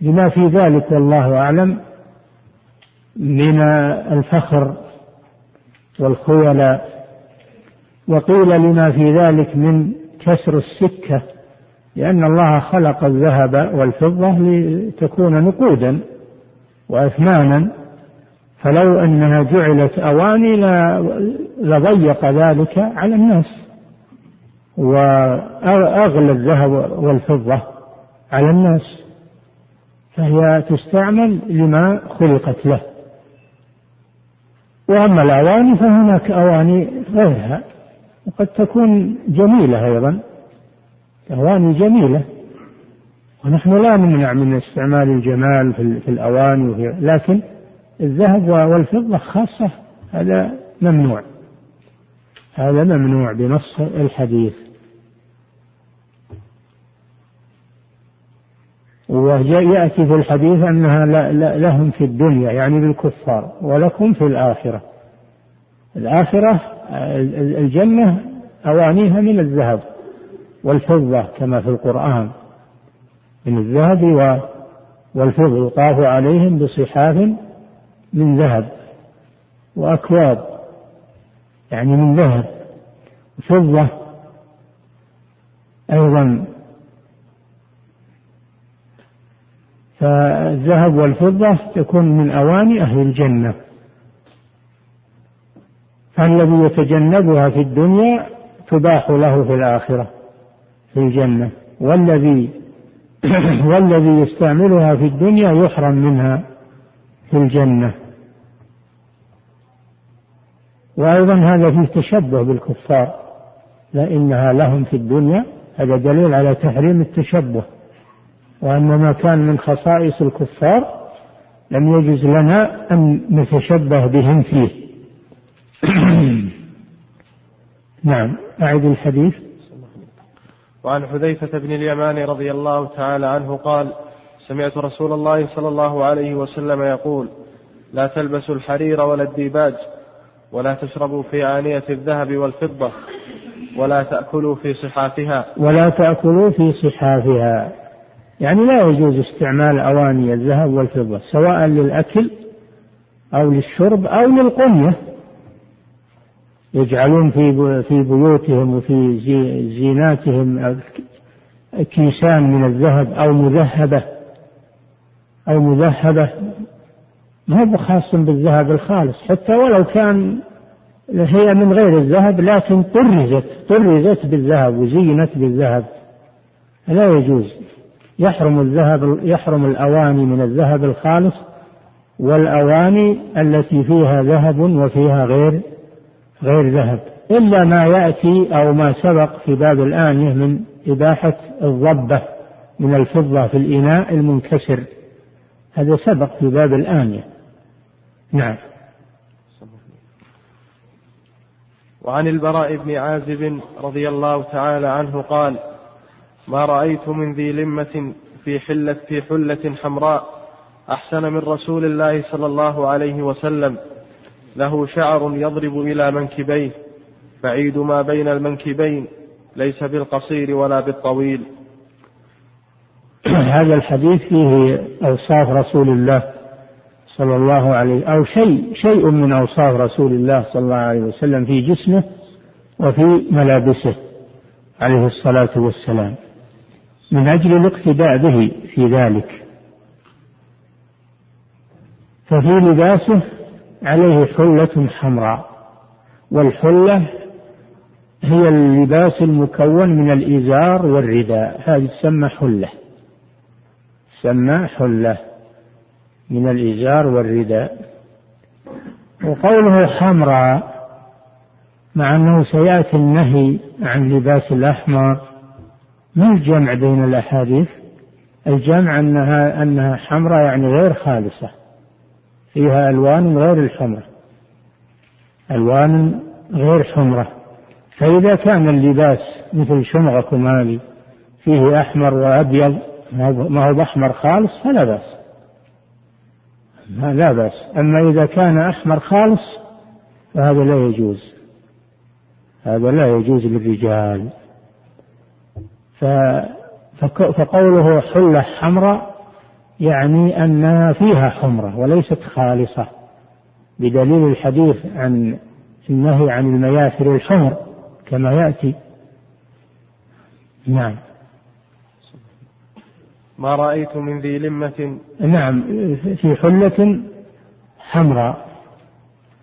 لما في ذلك والله أعلم من الفخر والخيلاء. وقيل لما في ذلك من كسر السكة لأن الله خلق الذهب والفضة لتكون نقودا وأثمانا فلو أنها جعلت أواني لضيق ذلك على الناس. وأغلى الذهب والفضة على الناس. فهي تستعمل لما خلقت له. وأما الأواني فهناك أواني غيرها وقد تكون جميلة أيضا. أواني جميلة. ونحن لا نمنع من استعمال الجمال في الأواني لكن الذهب والفضة خاصة هذا ممنوع. هذا ممنوع بنص الحديث. ويأتي في الحديث أنها لهم في الدنيا يعني للكفار ولكم في الآخرة. الآخرة الجنة أوانيها من الذهب. والفضة كما في القرآن من الذهب والفضة يطاف عليهم بصحاف من ذهب وأكواب يعني من ذهب. فضة أيضا. فالذهب والفضة تكون من أواني أهل الجنة. فالذي يتجنبها في الدنيا تباح له في الآخرة. في الجنة والذي والذي يستعملها في الدنيا يحرم منها في الجنة. وأيضا هذا فيه تشبه بالكفار لأنها لهم في الدنيا هذا دليل على تحريم التشبه. وأن ما كان من خصائص الكفار لم يجز لنا أن نتشبه بهم فيه. نعم أعد الحديث. وعن حذيفة بن اليمان رضي الله تعالى عنه قال سمعت رسول الله صلى الله عليه وسلم يقول لا تلبسوا الحرير ولا الديباج ولا تشربوا في آنية الذهب والفضة ولا تأكلوا في صحافها. ولا تأكلوا في صحافها. يعني لا يجوز استعمال أواني الذهب والفضة سواء للأكل أو للشرب أو للقنية. يجعلون في في بيوتهم وفي زيناتهم كيسان من الذهب أو مذهبة أو مذهبة. ما هو خاص بالذهب الخالص حتى ولو كان هي من غير الذهب لكن طرزت طرزت بالذهب وزينت بالذهب. لا يجوز. يحرم الذهب يحرم الأواني من الذهب الخالص والأواني التي فيها ذهب وفيها غير غير ذهب. إلا ما يأتي أو ما سبق في باب الآنية من إباحة الضبة من الفضة في الإناء المنكسر. هذا سبق في باب الآنية. نعم. وعن البراء بن عازب رضي الله تعالى عنه قال ما رأيت من ذي لمة في حلة في حلة حمراء أحسن من رسول الله صلى الله عليه وسلم له شعر يضرب إلى منكبيه بعيد ما بين المنكبين ليس بالقصير ولا بالطويل. هذا الحديث فيه أوصاف رسول الله صلى الله عليه أو شيء شيء من أوصاف رسول الله صلى الله عليه وسلم في جسمه وفي ملابسه عليه الصلاة والسلام. من أجل الاقتداء به في ذلك. ففي لباسه عليه حلة حمراء والحلة هي اللباس المكون من الإزار والرداء هذه تسمى حلة. تسمى حلة من الإزار والرداء. وقوله حمراء مع أنه سيأتي النهي عن لباس الأحمر ما الجمع بين الأحاديث؟ الجمع أنها أنها حمراء يعني غير خالصة. فيها ألوان غير الحمرة. ألوان غير حمرة. فإذا كان اللباس مثل شمعكم هذه فيه أحمر وأبيض ما هو بأحمر خالص فلا بأس. لا بأس. أما إذا كان أحمر خالص فهذا لا يجوز. هذا لا يجوز للرجال. فقوله حلة حمراء يعني أنها فيها حمرة وليست خالصة بدليل الحديث عن النهي عن المياثر الحمر كما يأتي. نعم. ما رأيت من ذي لمة؟ نعم في حلة حمراء.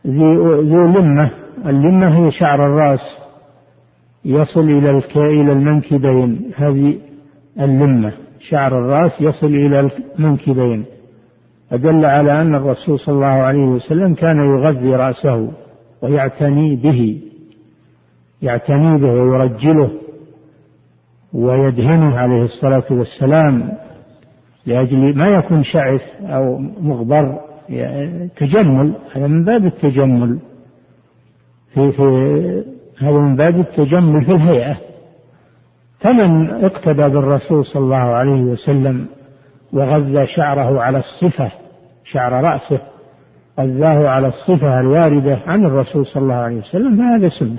ذي ذو لمة اللمة هي شعر الرأس يصل إلى إلى المنكبين هذه اللمة. شعر الرأس يصل إلى المنكبين. أدل على أن الرسول صلى الله عليه وسلم كان يغذي رأسه ويعتني به يعتني به ويرجله ويدهنه عليه الصلاة والسلام لأجل ما يكون شعث أو مغبر تجمل هذا من باب التجمل. في, في هذا من باب التجمل في الهيئة. فمن اقتدى بالرسول صلى الله عليه وسلم وغذى شعره على الصفة شعر رأسه غذاه على الصفة الواردة عن الرسول صلى الله عليه وسلم فهذا سنة.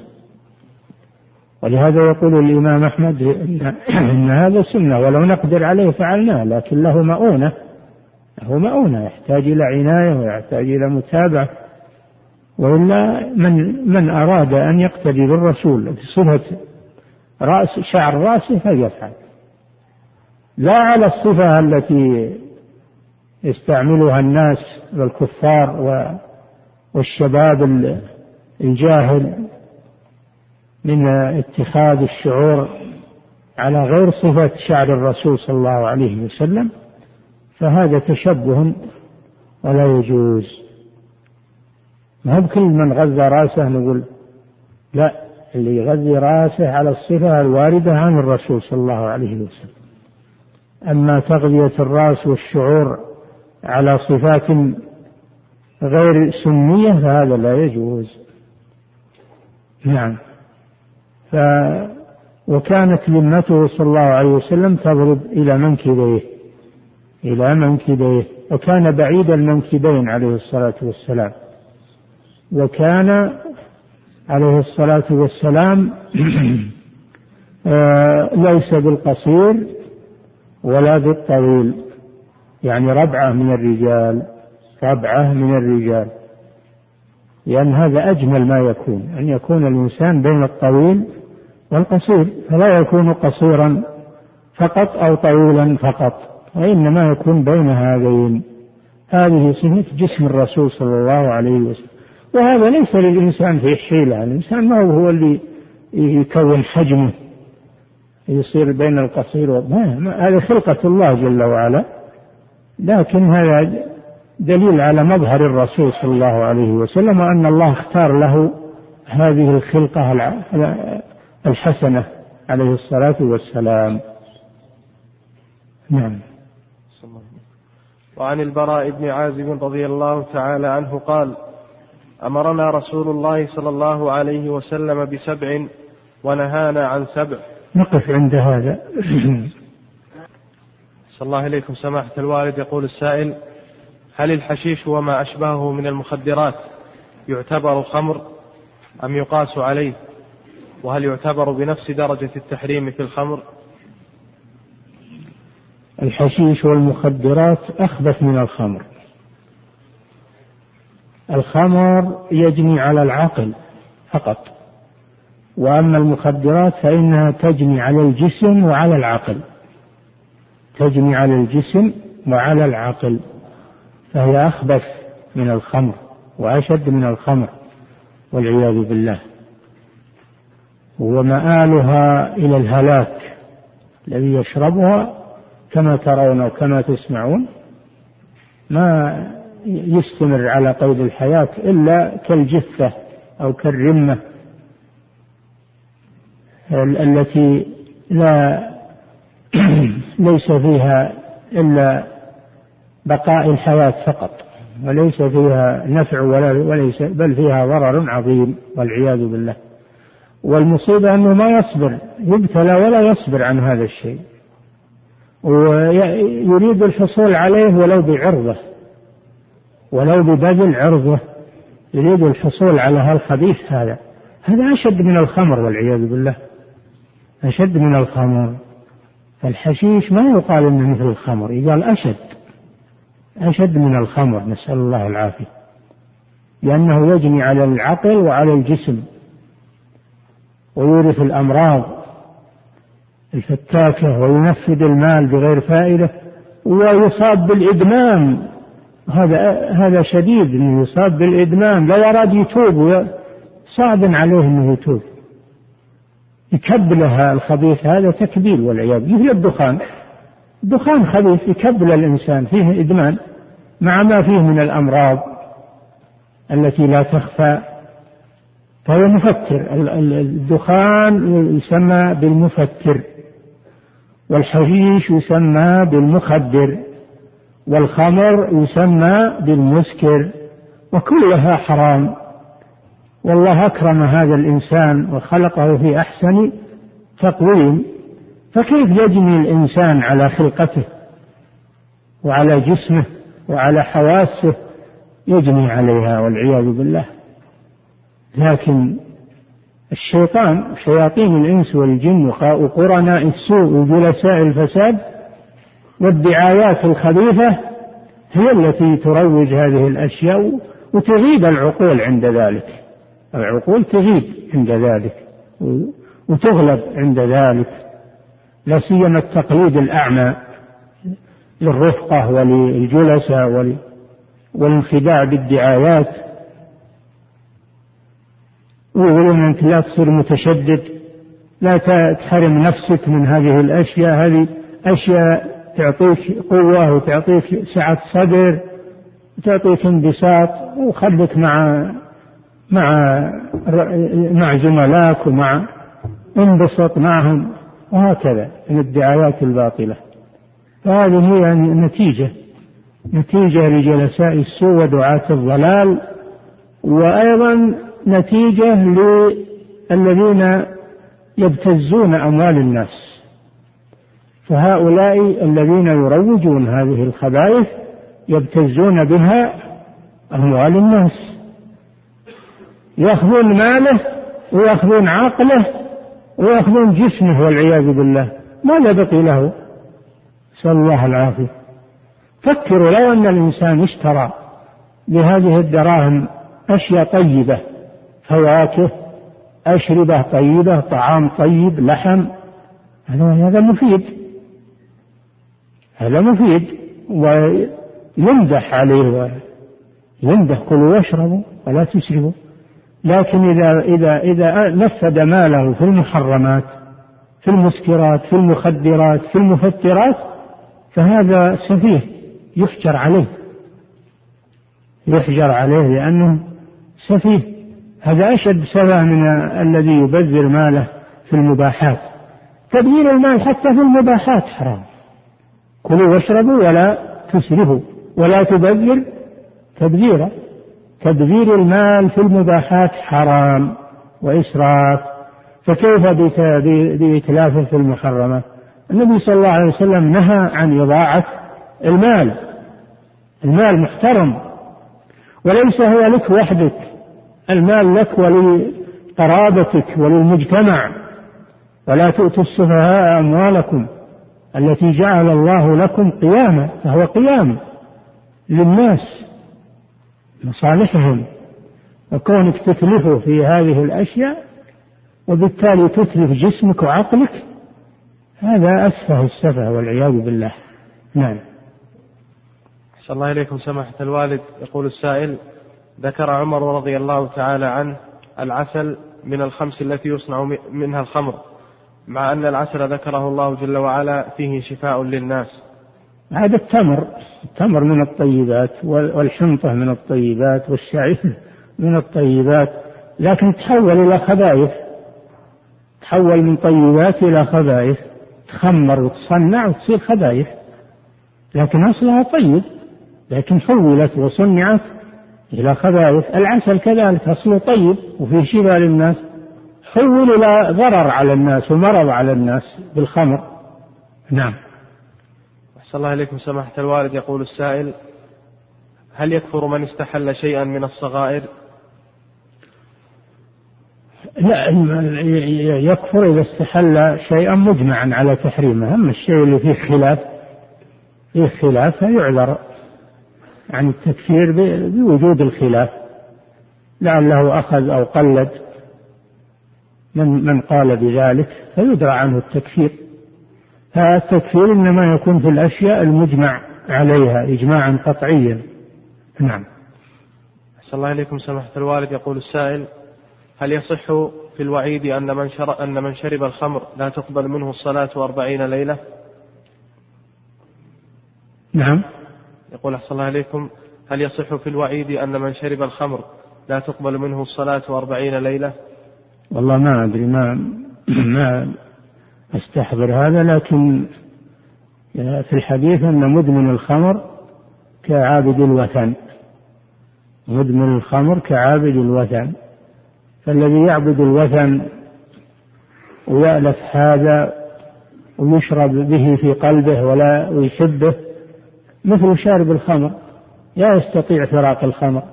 ولهذا يقول الإمام أحمد إن, إن هذا سنة ولو نقدر عليه فعلناه لكن له مؤونة له مؤونة يحتاج إلى عناية ويحتاج إلى متابعة. وإلا من من أراد أن يقتدي بالرسول بصفة رأس شعر رأسه فليفعل. لا على الصفة التي يستعملها الناس والكفار والشباب الجاهل من اتخاذ الشعور على غير صفة شعر الرسول صلى الله عليه وسلم فهذا تشبه ولا يجوز. ما بكل من غذى رأسه نقول لا اللي يغذي رأسه على الصفة الواردة عن الرسول صلى الله عليه وسلم. أما تغذية الرأس والشعور على صفات غير سنية فهذا لا يجوز. نعم. ف وكانت لمته صلى الله عليه وسلم تضرب إلى منكبيه إلى منكبيه وكان بعيد المنكبين عليه الصلاة والسلام. وكان عليه الصلاة والسلام آه، ليس بالقصير ولا بالطويل يعني ربعة من الرجال ربعة من الرجال لأن هذا أجمل ما يكون أن يكون الإنسان بين الطويل والقصير فلا يكون قصيرا فقط أو طويلا فقط وإنما يكون بين هذين. هذه صفة جسم الرسول صلى الله عليه وسلم. وهذا ليس للإنسان في حيلة الإنسان ما هو اللي يكون حجمه يصير بين القصير ما هذه خلقة الله جل وعلا لكن هذا دليل على مظهر الرسول صلى الله عليه وسلم وأن الله اختار له هذه الخلقة الحسنة عليه الصلاة والسلام. نعم. وعن البراء بن عازب رضي الله تعالى عنه قال أمرنا رسول الله صلى الله عليه وسلم بسبع ونهانا عن سبع. نقف عند هذا. صلى الله إليكم سماحة الوالد يقول السائل هل الحشيش وما أشبهه من المخدرات يعتبر خمر أم يقاس عليه؟ وهل يعتبر بنفس درجة التحريم في الخمر؟ الحشيش والمخدرات أخبث من الخمر. الخمر يجني على العقل فقط وأما المخدرات فإنها تجني على الجسم وعلى العقل تجني على الجسم وعلى العقل فهي أخبث من الخمر وأشد من الخمر والعياذ بالله. ومآلها إلى الهلاك الذي يشربها كما ترون وكما تسمعون ما يستمر على قيد الحياة إلا كالجثة أو كالرمة التي لا ليس فيها إلا بقاء الحياة فقط وليس فيها نفع ولا وليس بل فيها ضرر عظيم والعياذ بالله. والمصيبة أنه ما يصبر يبتلى ولا يصبر عن هذا الشيء ويريد الحصول عليه ولو بعرضة. ولو ببذل عرضه يريد الحصول على هالخبيث هذا. هذا أشد من الخمر والعياذ بالله. أشد من الخمر فالحشيش ما يقال إنه مثل الخمر يقال أشد. أشد من الخمر نسأل الله العافية. لأنه يجني على العقل وعلى الجسم. ويورث الأمراض الفتاكه وينفذ المال بغير فائدة ويصاب بالإدمان. هذا هذا شديد إنه يصاب بالإدمان. لا يراد يتوب صعب عليه إنه يتوب. يكبله الخبيث هذا تكبيل والعياذ مثل الدخان الدخان خبيث يكبل الإنسان فيه إدمان مع ما فيه من الأمراض التي لا تخفى. فهو مفتر الدخان يسمى بالمفتر والحشيش يسمى بالمخدر. والخمر يسمى بالمسكر وكلها حرام. والله أكرم هذا الإنسان وخلقه في أحسن تقويم. فكيف يجني الإنسان على خلقته؟ وعلى جسمه وعلى حواسه يجني عليها والعياذ بالله. لكن الشيطان شياطين الإنس والجن وقرناء السوء وجلساء الفساد والدعايات الخبيثة هي التي تروج هذه الأشياء وتغيب العقول عند ذلك. العقول تزيد عند ذلك وتغلب عند ذلك لا سيما التقليد الأعمى للرفقة وللجلسة والانخداع بالدعايات. ويقولون أنت لا تصير متشدد لا تحرم نفسك من هذه الأشياء. هذه أشياء تعطيك قوة وتعطيك سعة صدر وتعطيك انبساط وخلك مع مع مع زملائك ومع انبسط معهم وهكذا من الدعايات الباطلة. فهذه هي نتيجة نتيجة لجلساء السوء ودعاة الضلال وأيضا نتيجة للذين يبتزون أموال الناس. فهؤلاء الذين يروجون هذه الخبائث يبتزون بها أموال الناس. يأخذون ماله ويأخذون عقله ويأخذون جسمه والعياذ بالله. ماذا بقي له؟ نسأل الله العافية. فكروا لو أن الإنسان اشترى بهذه الدراهم أشياء طيبة فواكه أشربة طيبة طعام طيب لحم هذا مفيد. هذا مفيد ويمدح عليه يمدح كلوا واشربوا ولا تسرفوا لكن إذا إذا إذا نفذ ماله في المحرمات في المسكرات في المخدرات في المفترات فهذا سفيه يحجر عليه. يحجر عليه لأنه سفيه. هذا أشد سفه من الذي يبذر ماله في المباحات. تبذير المال حتى في المباحات حرام. كلوا واشربوا ولا تسرفوا ولا تبذر تبذيرا. تبذير المال في المباحات حرام وإسراف. فكيف بإتلافه في المحرمات النبي صلى الله عليه وسلم نهى عن إضاعة المال. المال محترم. وليس هو لك وحدك. المال لك ولقرابتك وللمجتمع. ولا تؤتوا السفهاء أموالكم. التي جعل الله لكم قياما فهو قيام للناس مصالحهم وكونك تتلفه في هذه الأشياء وبالتالي تتلف جسمك وعقلك هذا أسفه السفه والعياذ بالله. نعم. أحسن الله إليكم سماحة الوالد. يقول السائل ذكر عمر رضي الله تعالى عنه العسل من الخمس التي يصنع منها الخمر. مع أن العسل ذكره الله جل وعلا فيه شفاء للناس. هذا التمر التمر من الطيبات والحنطة من الطيبات والشعير من الطيبات لكن تحول إلى خبائث. تحول من طيبات إلى خبائث. تخمر وتصنع وتصير خبائث. لكن أصلها طيب لكن حولت وصنعت إلى خبائث. العسل كذلك أصله طيب وفيه شفاء للناس. حول إلى ضرر على الناس ومرض على الناس بالخمر. نعم. أحسن الله إليكم سماحة الوالد. يقول السائل هل يكفر من استحل شيئا من الصغائر؟ لا يكفر إذا استحل شيئا مجمعا على تحريمه. أما الشيء اللي فيه خلاف فيه خلاف فيعذر عن التكفير بوجود الخلاف. لعله أخذ أو قلد. من من قال بذلك فيدرى عنه التكفير. فالتكفير إنما يكون في الأشياء المجمع عليها إجماعا قطعيا. نعم. أحسن الله إليكم سماحة الوالد. يقول السائل هل يصح في الوعيد أن من, شر أن من شرب الخمر لا تقبل منه الصلاة أربعين ليلة؟ نعم. يقول أحسن الله إليكم هل يصح في الوعيد أن من شرب الخمر لا تقبل منه الصلاة أربعين ليلة؟ والله ما أدري ما ما أستحضر هذا لكن في الحديث أن مدمن الخمر كعابد الوثن. مدمن الخمر كعابد الوثن. فالذي يعبد الوثن ويألف هذا ويشرب به في قلبه ولا ويحبه مثل شارب الخمر لا يستطيع فراق الخمر.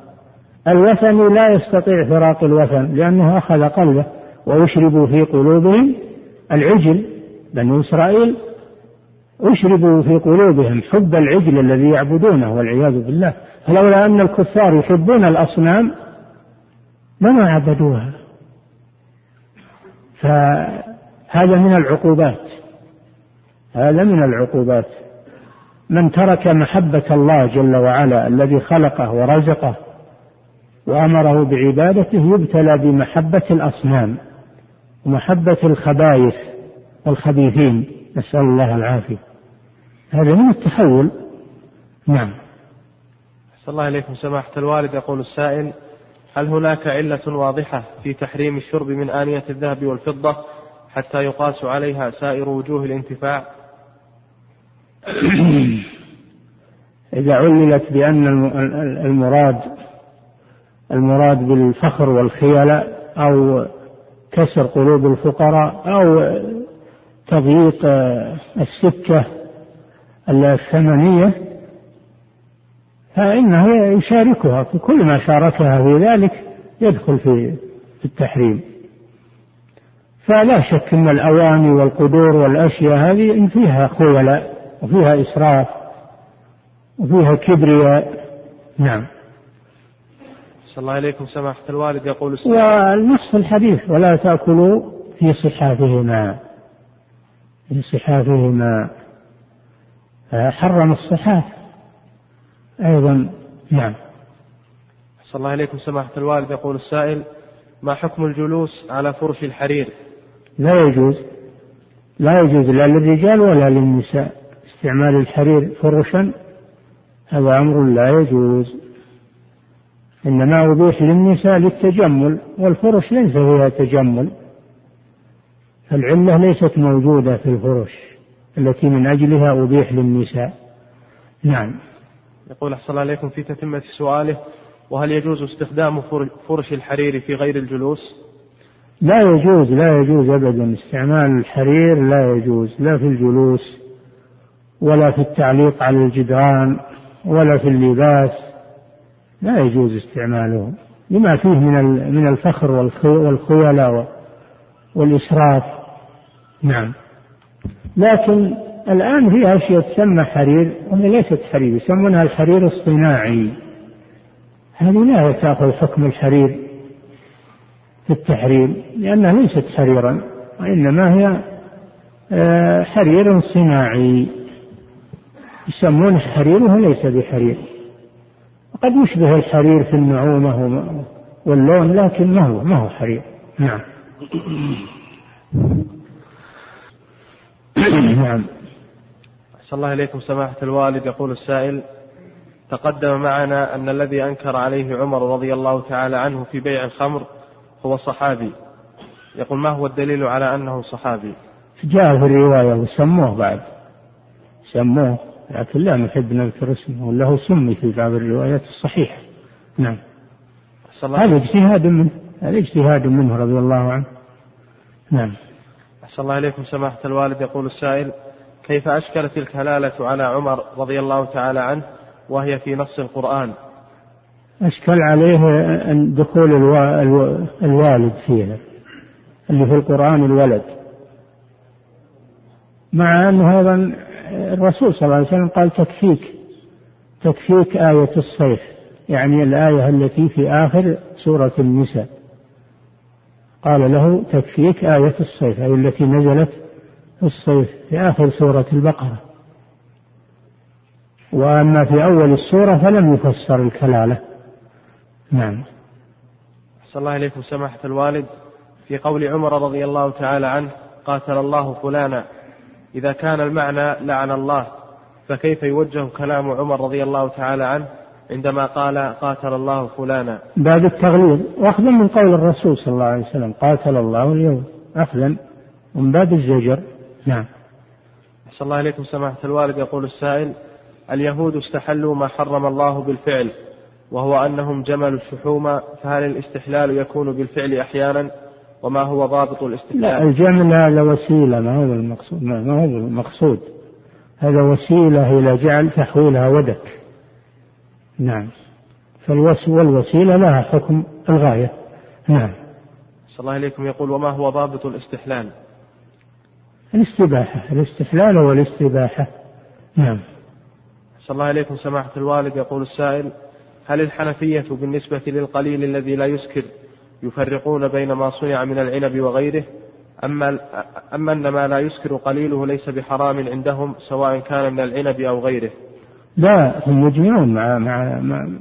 الوثني لا يستطيع فراق الوثن لأنه أخذ قلبه وأشربوا في قلوبهم العجل بنو إسرائيل. أشربوا في قلوبهم حب العجل الذي يعبدونه والعياذ بالله. فلولا أن الكفار يحبون الأصنام لما عبدوها. فهذا من العقوبات. هذا من العقوبات. من ترك محبة الله جل وعلا الذي خلقه ورزقه وأمره بعبادته يبتلى بمحبة الأصنام ومحبة الخبائث والخبيثين. نسأل الله العافية. هذا من التحول. نعم. صلى الله إليكم. سماحة الوالد يقول السائل هل هناك علة واضحة في تحريم الشرب من آنية الذهب والفضة حتى يقاس عليها سائر وجوه الانتفاع؟ إذا عللت بأن المراد المراد بالفخر والخيلاء أو كسر قلوب الفقراء أو تضييق السكة الثمنية فإنه يشاركها في كل ما شاركها في ذلك يدخل في التحريم. فلا شك أن الأواني والقدور والأشياء هذه إن فيها خيلاء وفيها إسراف وفيها كبرياء. نعم. صلى الله عليكم. سماحة الوالد يقول والنص الحديث ولا تأكلوا في صحافهما. في صحافهما. حرم الصحاف. أيضا نعم. صلى الله عليكم. سماحة الوالد يقول السائل ما حكم الجلوس على فرش الحرير؟ لا يجوز. لا يجوز لا للرجال ولا للنساء. استعمال الحرير فرشا هذا أمر لا يجوز. إنما أبيح للنساء للتجمل والفرش ليس فيها تجمل العلة ليست موجودة في الفرش التي من أجلها أبيح للنساء. نعم. يقول أحسن عليكم في تتمة سؤاله وهل يجوز استخدام فرش الحرير في غير الجلوس؟ لا يجوز لا يجوز أبدا. استعمال الحرير لا يجوز لا في الجلوس ولا في التعليق على الجدران ولا في اللباس. لا يجوز استعماله لما فيه من من الفخر والخيلاء والإسراف. نعم. لكن الآن في أشياء تسمى حرير وهي ليست حرير يسمونها الحرير الصناعي. هذه لا تأخذ حكم الحرير في التحرير لأنها ليست حريرا وإنما هي آه، حرير صناعي. يسمونه حرير وهو ليس بحرير. قد يشبه الحرير في النعومة واللون لكن ما هو ما هو حرير. نعم. نعم. أحسن الله إليكم سماحة الوالد. يقول السائل تقدم معنا أن الذي أنكر عليه عمر رضي الله تعالى عنه في بيع الخمر هو صحابي. يقول ما هو الدليل على أنه صحابي؟ جاء في الرواية وسموه بعد. سموه لكن لا نحب نذكر اسمه وله سمي في بعض الروايات الصحيحة. نعم. هذا اجتهاد منه هذا اجتهاد منه رضي الله عنه. نعم. أحسن الله إليكم سماحة الوالد. يقول السائل كيف أشكلت الكلالة على عمر رضي الله تعالى عنه وهي في نص القرآن؟ أشكل عليه أن دخول الوالد فيها اللي في القرآن الولد. مع أنه أيضا الرسول صلى الله عليه وسلم قال تكفيك تكفيك آية الصيف يعني الآية التي في آخر سورة النساء. قال له تكفيك آية الصيف أي التي نزلت في الصيف في آخر سورة البقرة. وأما في أول السورة فلم يفسر الكلالة. نعم. صلى الله عليكم سماحة الوالد. في قول عمر رضي الله تعالى عنه قاتل الله فلانا. إذا كان المعنى لعن الله فكيف يوجه كلام عمر رضي الله تعالى عنه عندما قال قاتل الله فلانا؟ باب التغليظ واخذا من قول الرسول صلى الله عليه وسلم قاتل الله اليوم أخذا من باب الزجر. نعم. أحسن الله إليكم سماحة الوالد. يقول السائل اليهود استحلوا ما حرم الله بالفعل وهو أنهم جملوا الشحوم فهل الاستحلال يكون بالفعل أحيانا؟ وما هو ضابط الاستحلال لا الجمل هذا وسيلة ما هو المقصود ما هو المقصود. هذا وسيلة إلى جعل تحويلها ودك. نعم. والوسيلة لها حكم الغاية. نعم. صلى الله عليكم. يقول وما هو ضابط الاستحلال؟ الاستباحة. الاستحلال هو الاستباحة. نعم. صلى الله عليكم. سماحة الوالد يقول السائل هل الحنفية بالنسبة للقليل الذي لا يسكر يفرقون بين ما صنع من العنب وغيره أما, أما أن ما لا يسكر قليله ليس بحرام عندهم سواء كان من العنب أو غيره. لا هم مجمعون مع, مع,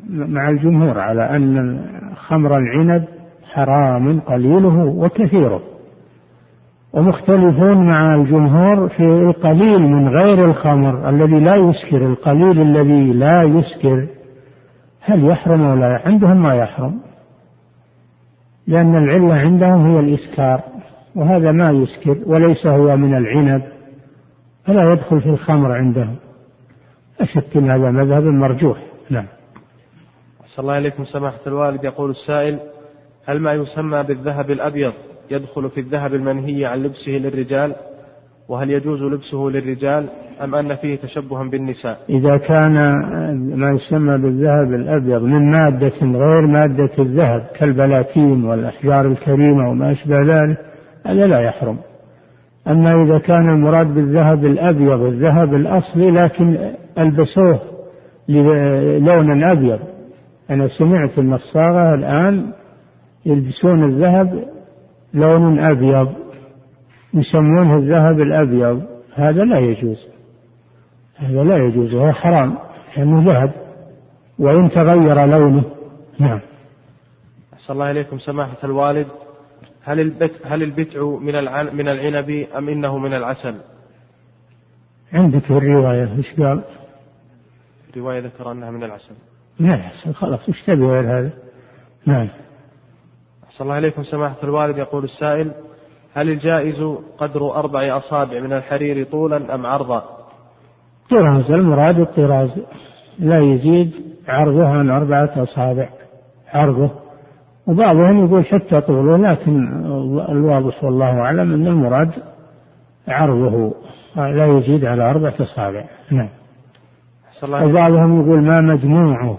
مع الجمهور على أن خمر العنب حرام قليله وكثيره. ومختلفون مع الجمهور في القليل من غير الخمر الذي لا يسكر القليل الذي لا يسكر. هل يحرم ولا لا؟ عندهم ما يحرم. لأن العلة عندهم هي الإسكار وهذا ما يسكر وليس هو من العنب فلا يدخل في الخمر عندهم. أشك أن هذا مذهب مرجوح. نعم. صلى الله عليكم. سماحة الوالد يقول السائل هل ما يسمى بالذهب الأبيض يدخل في الذهب المنهي عن لبسه للرجال؟ وهل يجوز لبسه للرجال أم أن فيه تشبها بالنساء؟ إذا كان ما يسمى بالذهب الأبيض من مادة غير مادة الذهب كالبلاتين والأحجار الكريمة وما أشبه ذلك هذا لا يحرم. أما إذا كان المراد بالذهب الأبيض الذهب الأصلي لكن ألبسوه لون أبيض أنا سمعت الصاغة الآن يلبسون الذهب لون أبيض. يسمونه الذهب الأبيض. هذا لا يجوز. هذا لا يجوز هو حرام لأنه ذهب. وإن تغير لونه نعم. أحسن الله إليكم. سماحة الوالد هل البت هل البتع من من العنب أم إنه من العسل؟ عندك في الرواية إيش قال؟ رواية ذكر أنها من العسل. من العسل خلاص إيش تبي غير هذا؟ نعم. أحسن الله إليكم. سماحة الوالد يقول السائل هل الجائز قدر أربع أصابع من الحرير طولا أم عرضا؟ طراز. المراد الطراز. لا يزيد عرضه عن أربعة أصابع. عرضه. وبعضهم يقول حتى طوله لكن الواضح والله أعلم أن المراد عرضه. لا يزيد على أربعة أصابع. نعم. وبعضهم يقول ما مجموعه.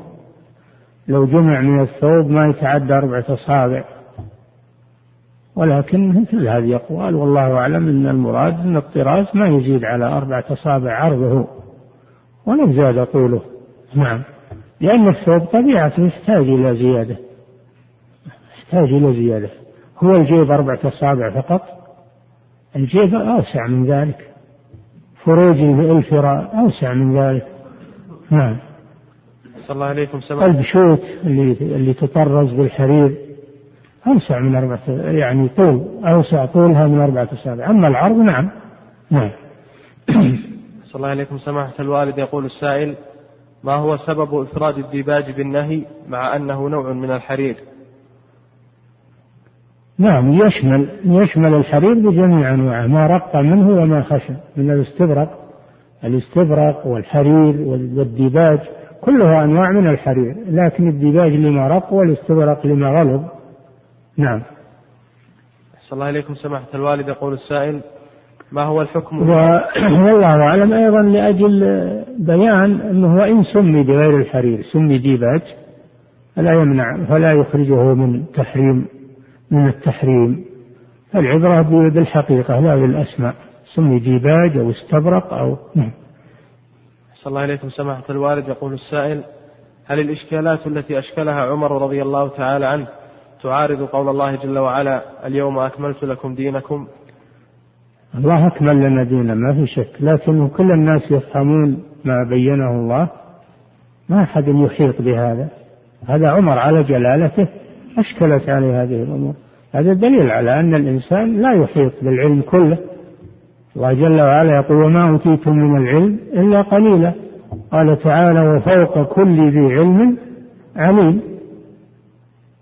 لو جمع من الثوب ما يتعدى أربعة أصابع. ولكن مثل هذه أقوال والله أعلم أن المراد أن الطراز ما يزيد على أربعة أصابع عرضه ولو زاد طوله نعم. لأن الثوب طبيعته يحتاج إلى زيادة. يحتاج إلى زيادة. هو الجيب أربعة أصابع فقط. الجيب أوسع من ذلك. فروج الفراء أوسع من ذلك. نعم. صلى الله عليكم سمع البشوت اللي اللي تطرز بالحرير. أوسع من أربعة يعني طول أوسع طولها من أربعة أصابع أما العرض نعم. نعم. أحسن الله إليكم. سماحة الوالد يقول السائل ما هو سبب إفراد الديباج بالنهي مع أنه نوع من الحرير؟ نعم يشمل يشمل الحرير بجميع أنواعه ما رق منه وما خشن من الاستبرق الاستبرق والحرير والديباج كلها أنواع من الحرير لكن الديباج لما رق والاستبرق لما غلظ نعم. أحسن الله إليكم سماحة الوالد. يقول السائل ما هو الحكم؟ والله أعلم أيضا لأجل بيان أنه وإن سمي بغير الحرير سمي ديباج فلا يمنع فلا يخرجه من تحريم من التحريم. العبرة بالحقيقة لا بالأسماء سمي ديباج أو استبرق أو نعم. أحسن الله إليكم سماحة الوالد. يقول السائل هل الإشكالات التي أشكلها عمر رضي الله تعالى عنه تعارض قول الله جل وعلا اليوم أكملت لكم دينكم الله أكمل لنا دينا ما في شك. لكن كل الناس يفهمون ما بينه الله. ما أحد يحيط بهذا. هذا عمر على جلالته أشكلت عليه هذه الأمور. هذا دليل على أن الإنسان لا يحيط بالعلم كله. الله جل وعلا يقول وما أوتيتم من العلم إلا قليلا. قال تعالى وفوق كل ذي علم عليم.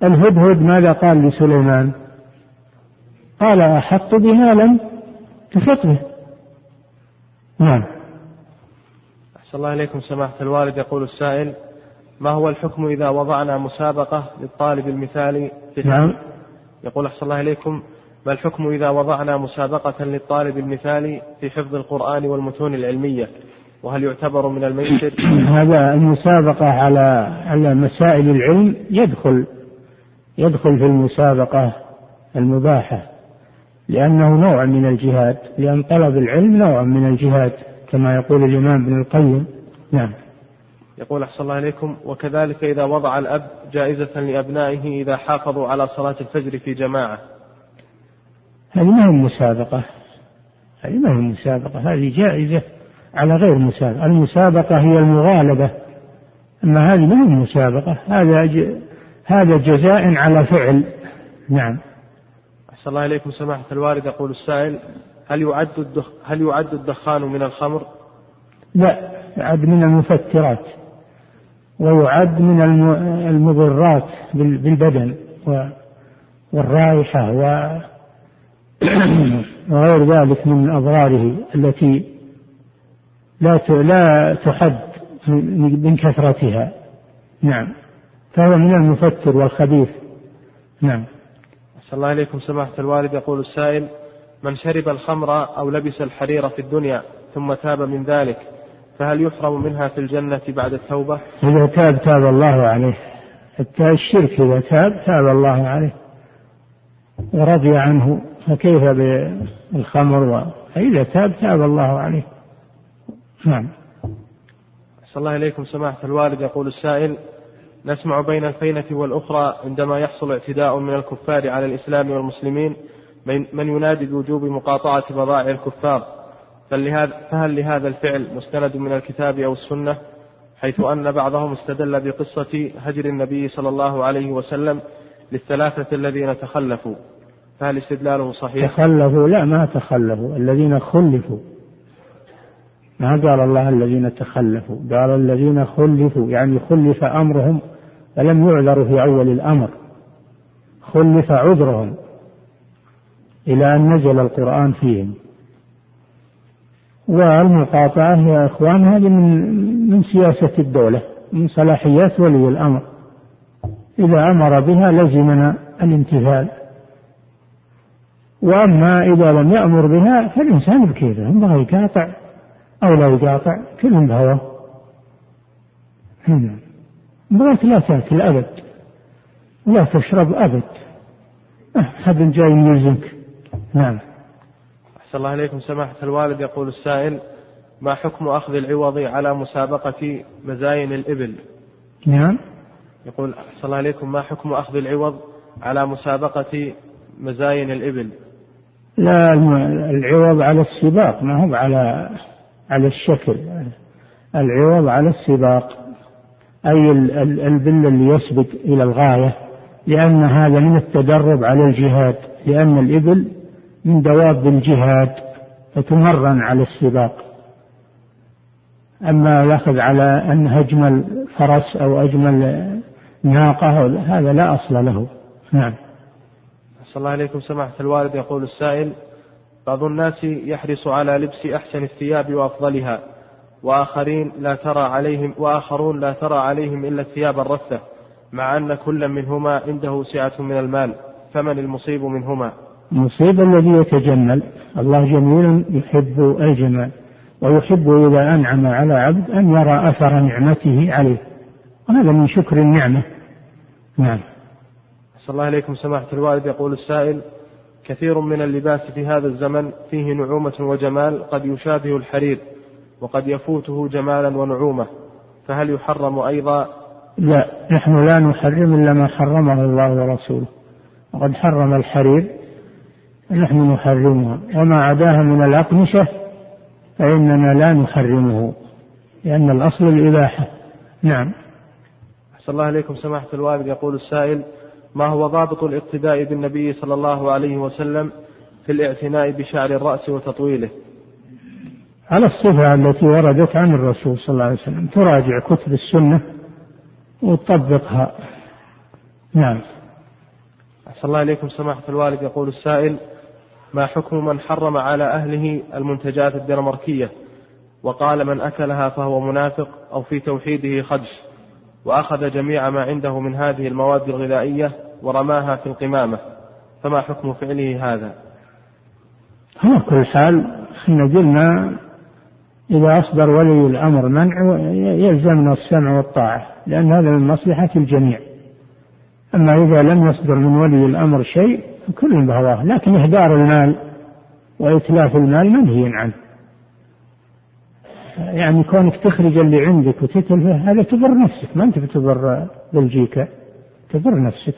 الهدهد ماذا قال لسليمان؟ قال أحط بما لم تحط به نعم. أحسن الله إليكم سماحة الوالد. يقول السائل ما هو الحكم إذا وضعنا مسابقة للطالب المثالي في نعم. يقول أحسن الله إليكم ما الحكم إذا وضعنا مسابقة للطالب المثالي في حفظ القرآن والمتون العلمية؟ وهل يعتبر من الميسر؟ هذا المسابقة على على مسائل العلم يدخل. يدخل في المسابقة المباحة لأنه نوع من الجهاد لأن طلب العلم نوع من الجهاد كما يقول الإمام ابن القيم. نعم. يقول أحسن الله إليكم. وكذلك إذا وضع الأب جائزة لأبنائه إذا حافظوا على صلاة الفجر في جماعة. هذه ما هي مسابقة. هذه ما هي مسابقة. هذه جائزة على غير مسابقة. المسابقة هي المغالبة. أما هذه ما هي مسابقة. هذا. هذا جزاء على فعل. نعم. أحسن الله إليكم. سماحة الوالد يقول السائل هل يعد الدخ... هل يعد الدخان من الخمر؟ لا يعد من المفترات ويعد من المضرات بالبدن والرائحة وغير ذلك من أضراره التي لا لا تحد من كثرتها. نعم. فهو من المفتر والخبيث. نعم. صلى الله عليكم سماحة الوالد. يقول السائل من شرب الخمر أو لبس الحرير في الدنيا ثم تاب من ذلك فهل يحرم منها في الجنة بعد التوبة؟ إذا تاب تاب الله عليه. حتى الشرك إذا تاب تاب الله عليه. ورضي عنه فكيف بالخمر فإذا تاب تاب الله عليه. نعم. صلى الله إليكم سماحة الوالد. يقول السائل نسمع بين الفينة والأخرى عندما يحصل اعتداء من الكفار على الإسلام والمسلمين من ينادي بوجوب مقاطعة بضائع الكفار. فهل لهذا الفعل مستند من الكتاب أو السنة؟ حيث أن بعضهم استدل بقصة هجر النبي صلى الله عليه وسلم للثلاثة الذين تخلفوا. فهل استدلاله صحيح؟ تخلفوا؟ لا ما تخلفوا. الذين خلفوا. ما قال الله الذين تخلفوا؟ قال الذين خلفوا يعني خلف أمرهم فلم يعذروا في أول الأمر. خلف عذرهم إلى أن نزل القرآن فيهم. والمقاطعة يا إخوان هذه من من سياسة الدولة من صلاحيات ولي الأمر. إذا أمر بها لزمنا الامتثال. وأما إذا لم يأمر بها فالإنسان بكيفه ينبغي يقاطع. أو لا يقاطع كل بهواه بغيت لا تاكل أبد ولا تشرب أبد. أحد جاي يلزمك نعم. أحسن الله إليكم. سماحة الوالد يقول السائل ما حكم أخذ العوض على مسابقة مزاين الإبل؟ نعم. يقول أحسن الله إليكم ما حكم أخذ العوض على مسابقة مزاين الإبل؟ لا العوض على السباق ما هو على على الشكل العوض على السباق أي البل اللي يسبق إلى الغاية لأن هذا من التدرب على الجهاد لأن الإبل من دواب الجهاد فتمرن على السباق. أما الأخذ على أن أجمل فرس أو أجمل ناقة هذا لا أصل له. نعم. صلى الله عليكم سماحة الوالد يقول السائل بعض الناس يحرص على لبس أحسن الثياب وأفضلها وآخرين لا ترى عليهم وآخرون لا ترى عليهم إلا الثياب الرثة مع أن كل منهما عنده سعة من المال فمن المصيب منهما؟ المصيب الذي يتجمل الله جميل يحب الجمال ويحب إذا أنعم على عبد أن يرى أثر نعمته عليه وهذا من شكر النعمة. نعم. صلى الله عليكم سماحة الوالد يقول السائل كثير من اللباس في هذا الزمن فيه نعومة وجمال قد يشابه الحرير وقد يفوته جمالا ونعومة. فهل يحرم أيضا؟ لا نحن لا نحرم إلا ما حرمه الله ورسوله. وقد حرم الحرير نحن نحرمها. وما عداها من الأقمشة فإننا لا نحرمه لأن الأصل الإباحة. نعم. أحسن الله إليكم. سماحة الوالد يقول السائل ما هو ضابط الاقتداء بالنبي صلى الله عليه وسلم في الاعتناء بشعر الرأس وتطويله. على الصفة التي وردت عن الرسول صلى الله عليه وسلم تراجع كتب السنة وتطبقها. نعم. أحسن الله إليكم. سماحة الوالد يقول السائل ما حكم من حرم على أهله المنتجات الدنماركية؟ وقال من أكلها فهو منافق أو في توحيده خدش. وأخذ جميع ما عنده من هذه المواد الغذائية ورماها في القمامة. فما حكم فعله هذا؟ على كل حال إحنا قلنا إذا أصدر ولي الأمر منع يلزمنا السمع والطاعة لأن هذا من مصلحة الجميع. أما إذا لم يصدر من ولي الأمر شيء كل بهواه لكن إهدار المال وإتلاف المال منهي عنه. يعني كونك تخرج اللي عندك وتتلفه هذا تضر نفسك. ما أنت بتضر بلجيكا تضر نفسك.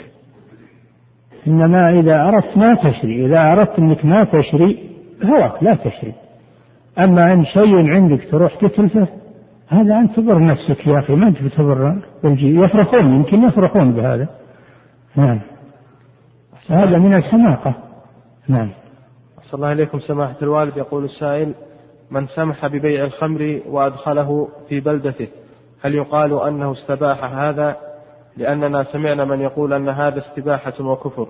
إنما إذا أردت ما تشري إذا أردت أنك ما تشري هواك لا تشري. أما أن شيء عندك تروح تتلفه هذا أنت تضر نفسك يا أخي. ما أنت بتضر بلجيكا يفرحون يمكن يفرحون بهذا. نعم. هذا من الحماقة. نعم. صلى الله عليكم سماحة الوالد يقول السائل من سمح ببيع الخمر وأدخله في بلدته. هل يقال أنه استباح هذا؟ لأننا سمعنا من يقول أن هذا استباحة وكفر.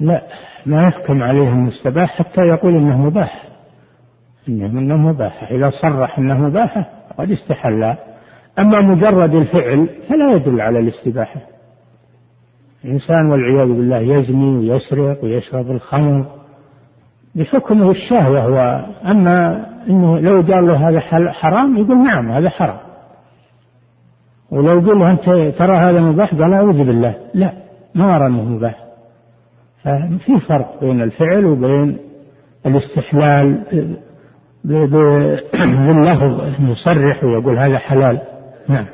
لا ما يحكم عليه انه استباح حتى يقول إنه مباح. إنه إنه مباح. إذا صرح إنه مباح قد استحل. أما مجرد الفعل فلا يدل على الاستباحة. الإنسان والعياذ بالله يزني ويسرق ويشرب الخمر. بحكمه الشهوة هو أما أنه لو قال له هذا حرام يقول نعم هذا حرام. ولو قال له أنت ترى هذا مباح قال أعوذ بالله. لا ما أرى أنه مباح. ففي فرق بين الفعل وبين الاستحلال باللفظ يصرح ويقول هذا حلال. نعم.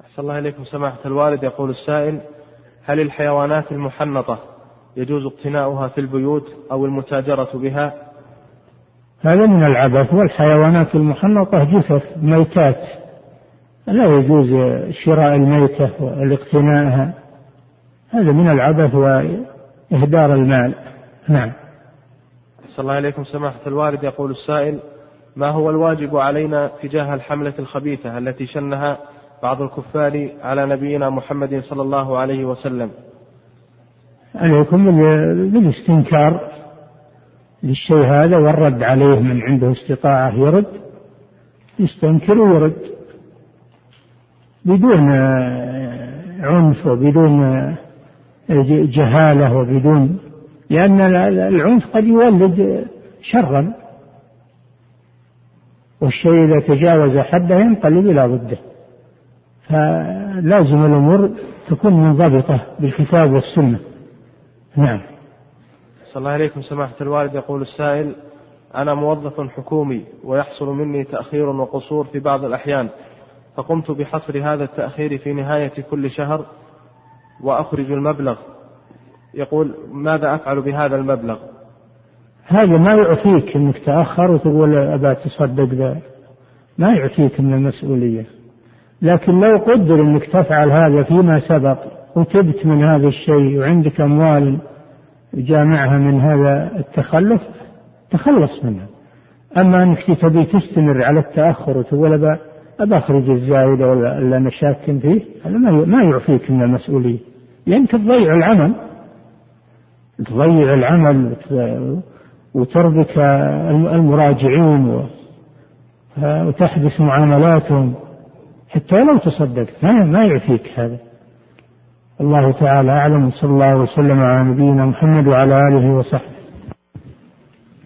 أحسن الله إليكم سماحة الوالد. يقول السائل هل الحيوانات المحنطة يجوز اقتناؤها في البيوت أو المتاجرة بها؟ هذا من العبث والحيوانات المحنطة جثث ميتات. لا يجوز شراء الميتة والاقتناءها. هذا من العبث إهدار المال. نعم. صلى الله عليكم. سماحة الوالد يقول السائل ما هو الواجب علينا تجاه الحملة الخبيثة التي شنها بعض الكفار على نبينا محمد صلى الله عليه وسلم؟ عليكم بالاستنكار للشيء هذا والرد عليه من عنده استطاعة يرد. يستنكر ويرد. بدون عنف وبدون جهالة وبدون لأن العنف قد يولد شرا. والشيء إذا تجاوز حده ينقلب إلى ضده. فلازم الأمور تكون منضبطة بالكتاب والسنة. نعم. صلى الله عليكم سماحة الوالد يقول السائل أنا موظف حكومي ويحصل مني تأخير وقصور في بعض الأحيان. فقمت بحصر هذا التأخير في نهاية كل شهر وأخرج المبلغ. يقول ماذا أفعل بهذا المبلغ؟ هذا ما يعطيك أنك تأخر وتقول أبا تصدق ذا. ما يعطيك من المسؤولية. لكن لو قدر أنك تفعل هذا فيما سبق وتبت من هذا الشيء وعندك أموال جامعها من هذا التخلف تخلص منها. أما أنك تبي تستمر على التأخر وتقول أبا أخرج الزايد ولا اللي أنا شاك فيه هذا ما يعفيك من المسؤولية. لأنك تضيع العمل. تضيع العمل وتربك المراجعين وتحبس معاملاتهم. حتى لو تصدقت ما يعفيك هذا. الله تعالى أعلم صلى الله وسلم على نبينا محمد وعلى آله وصحبه.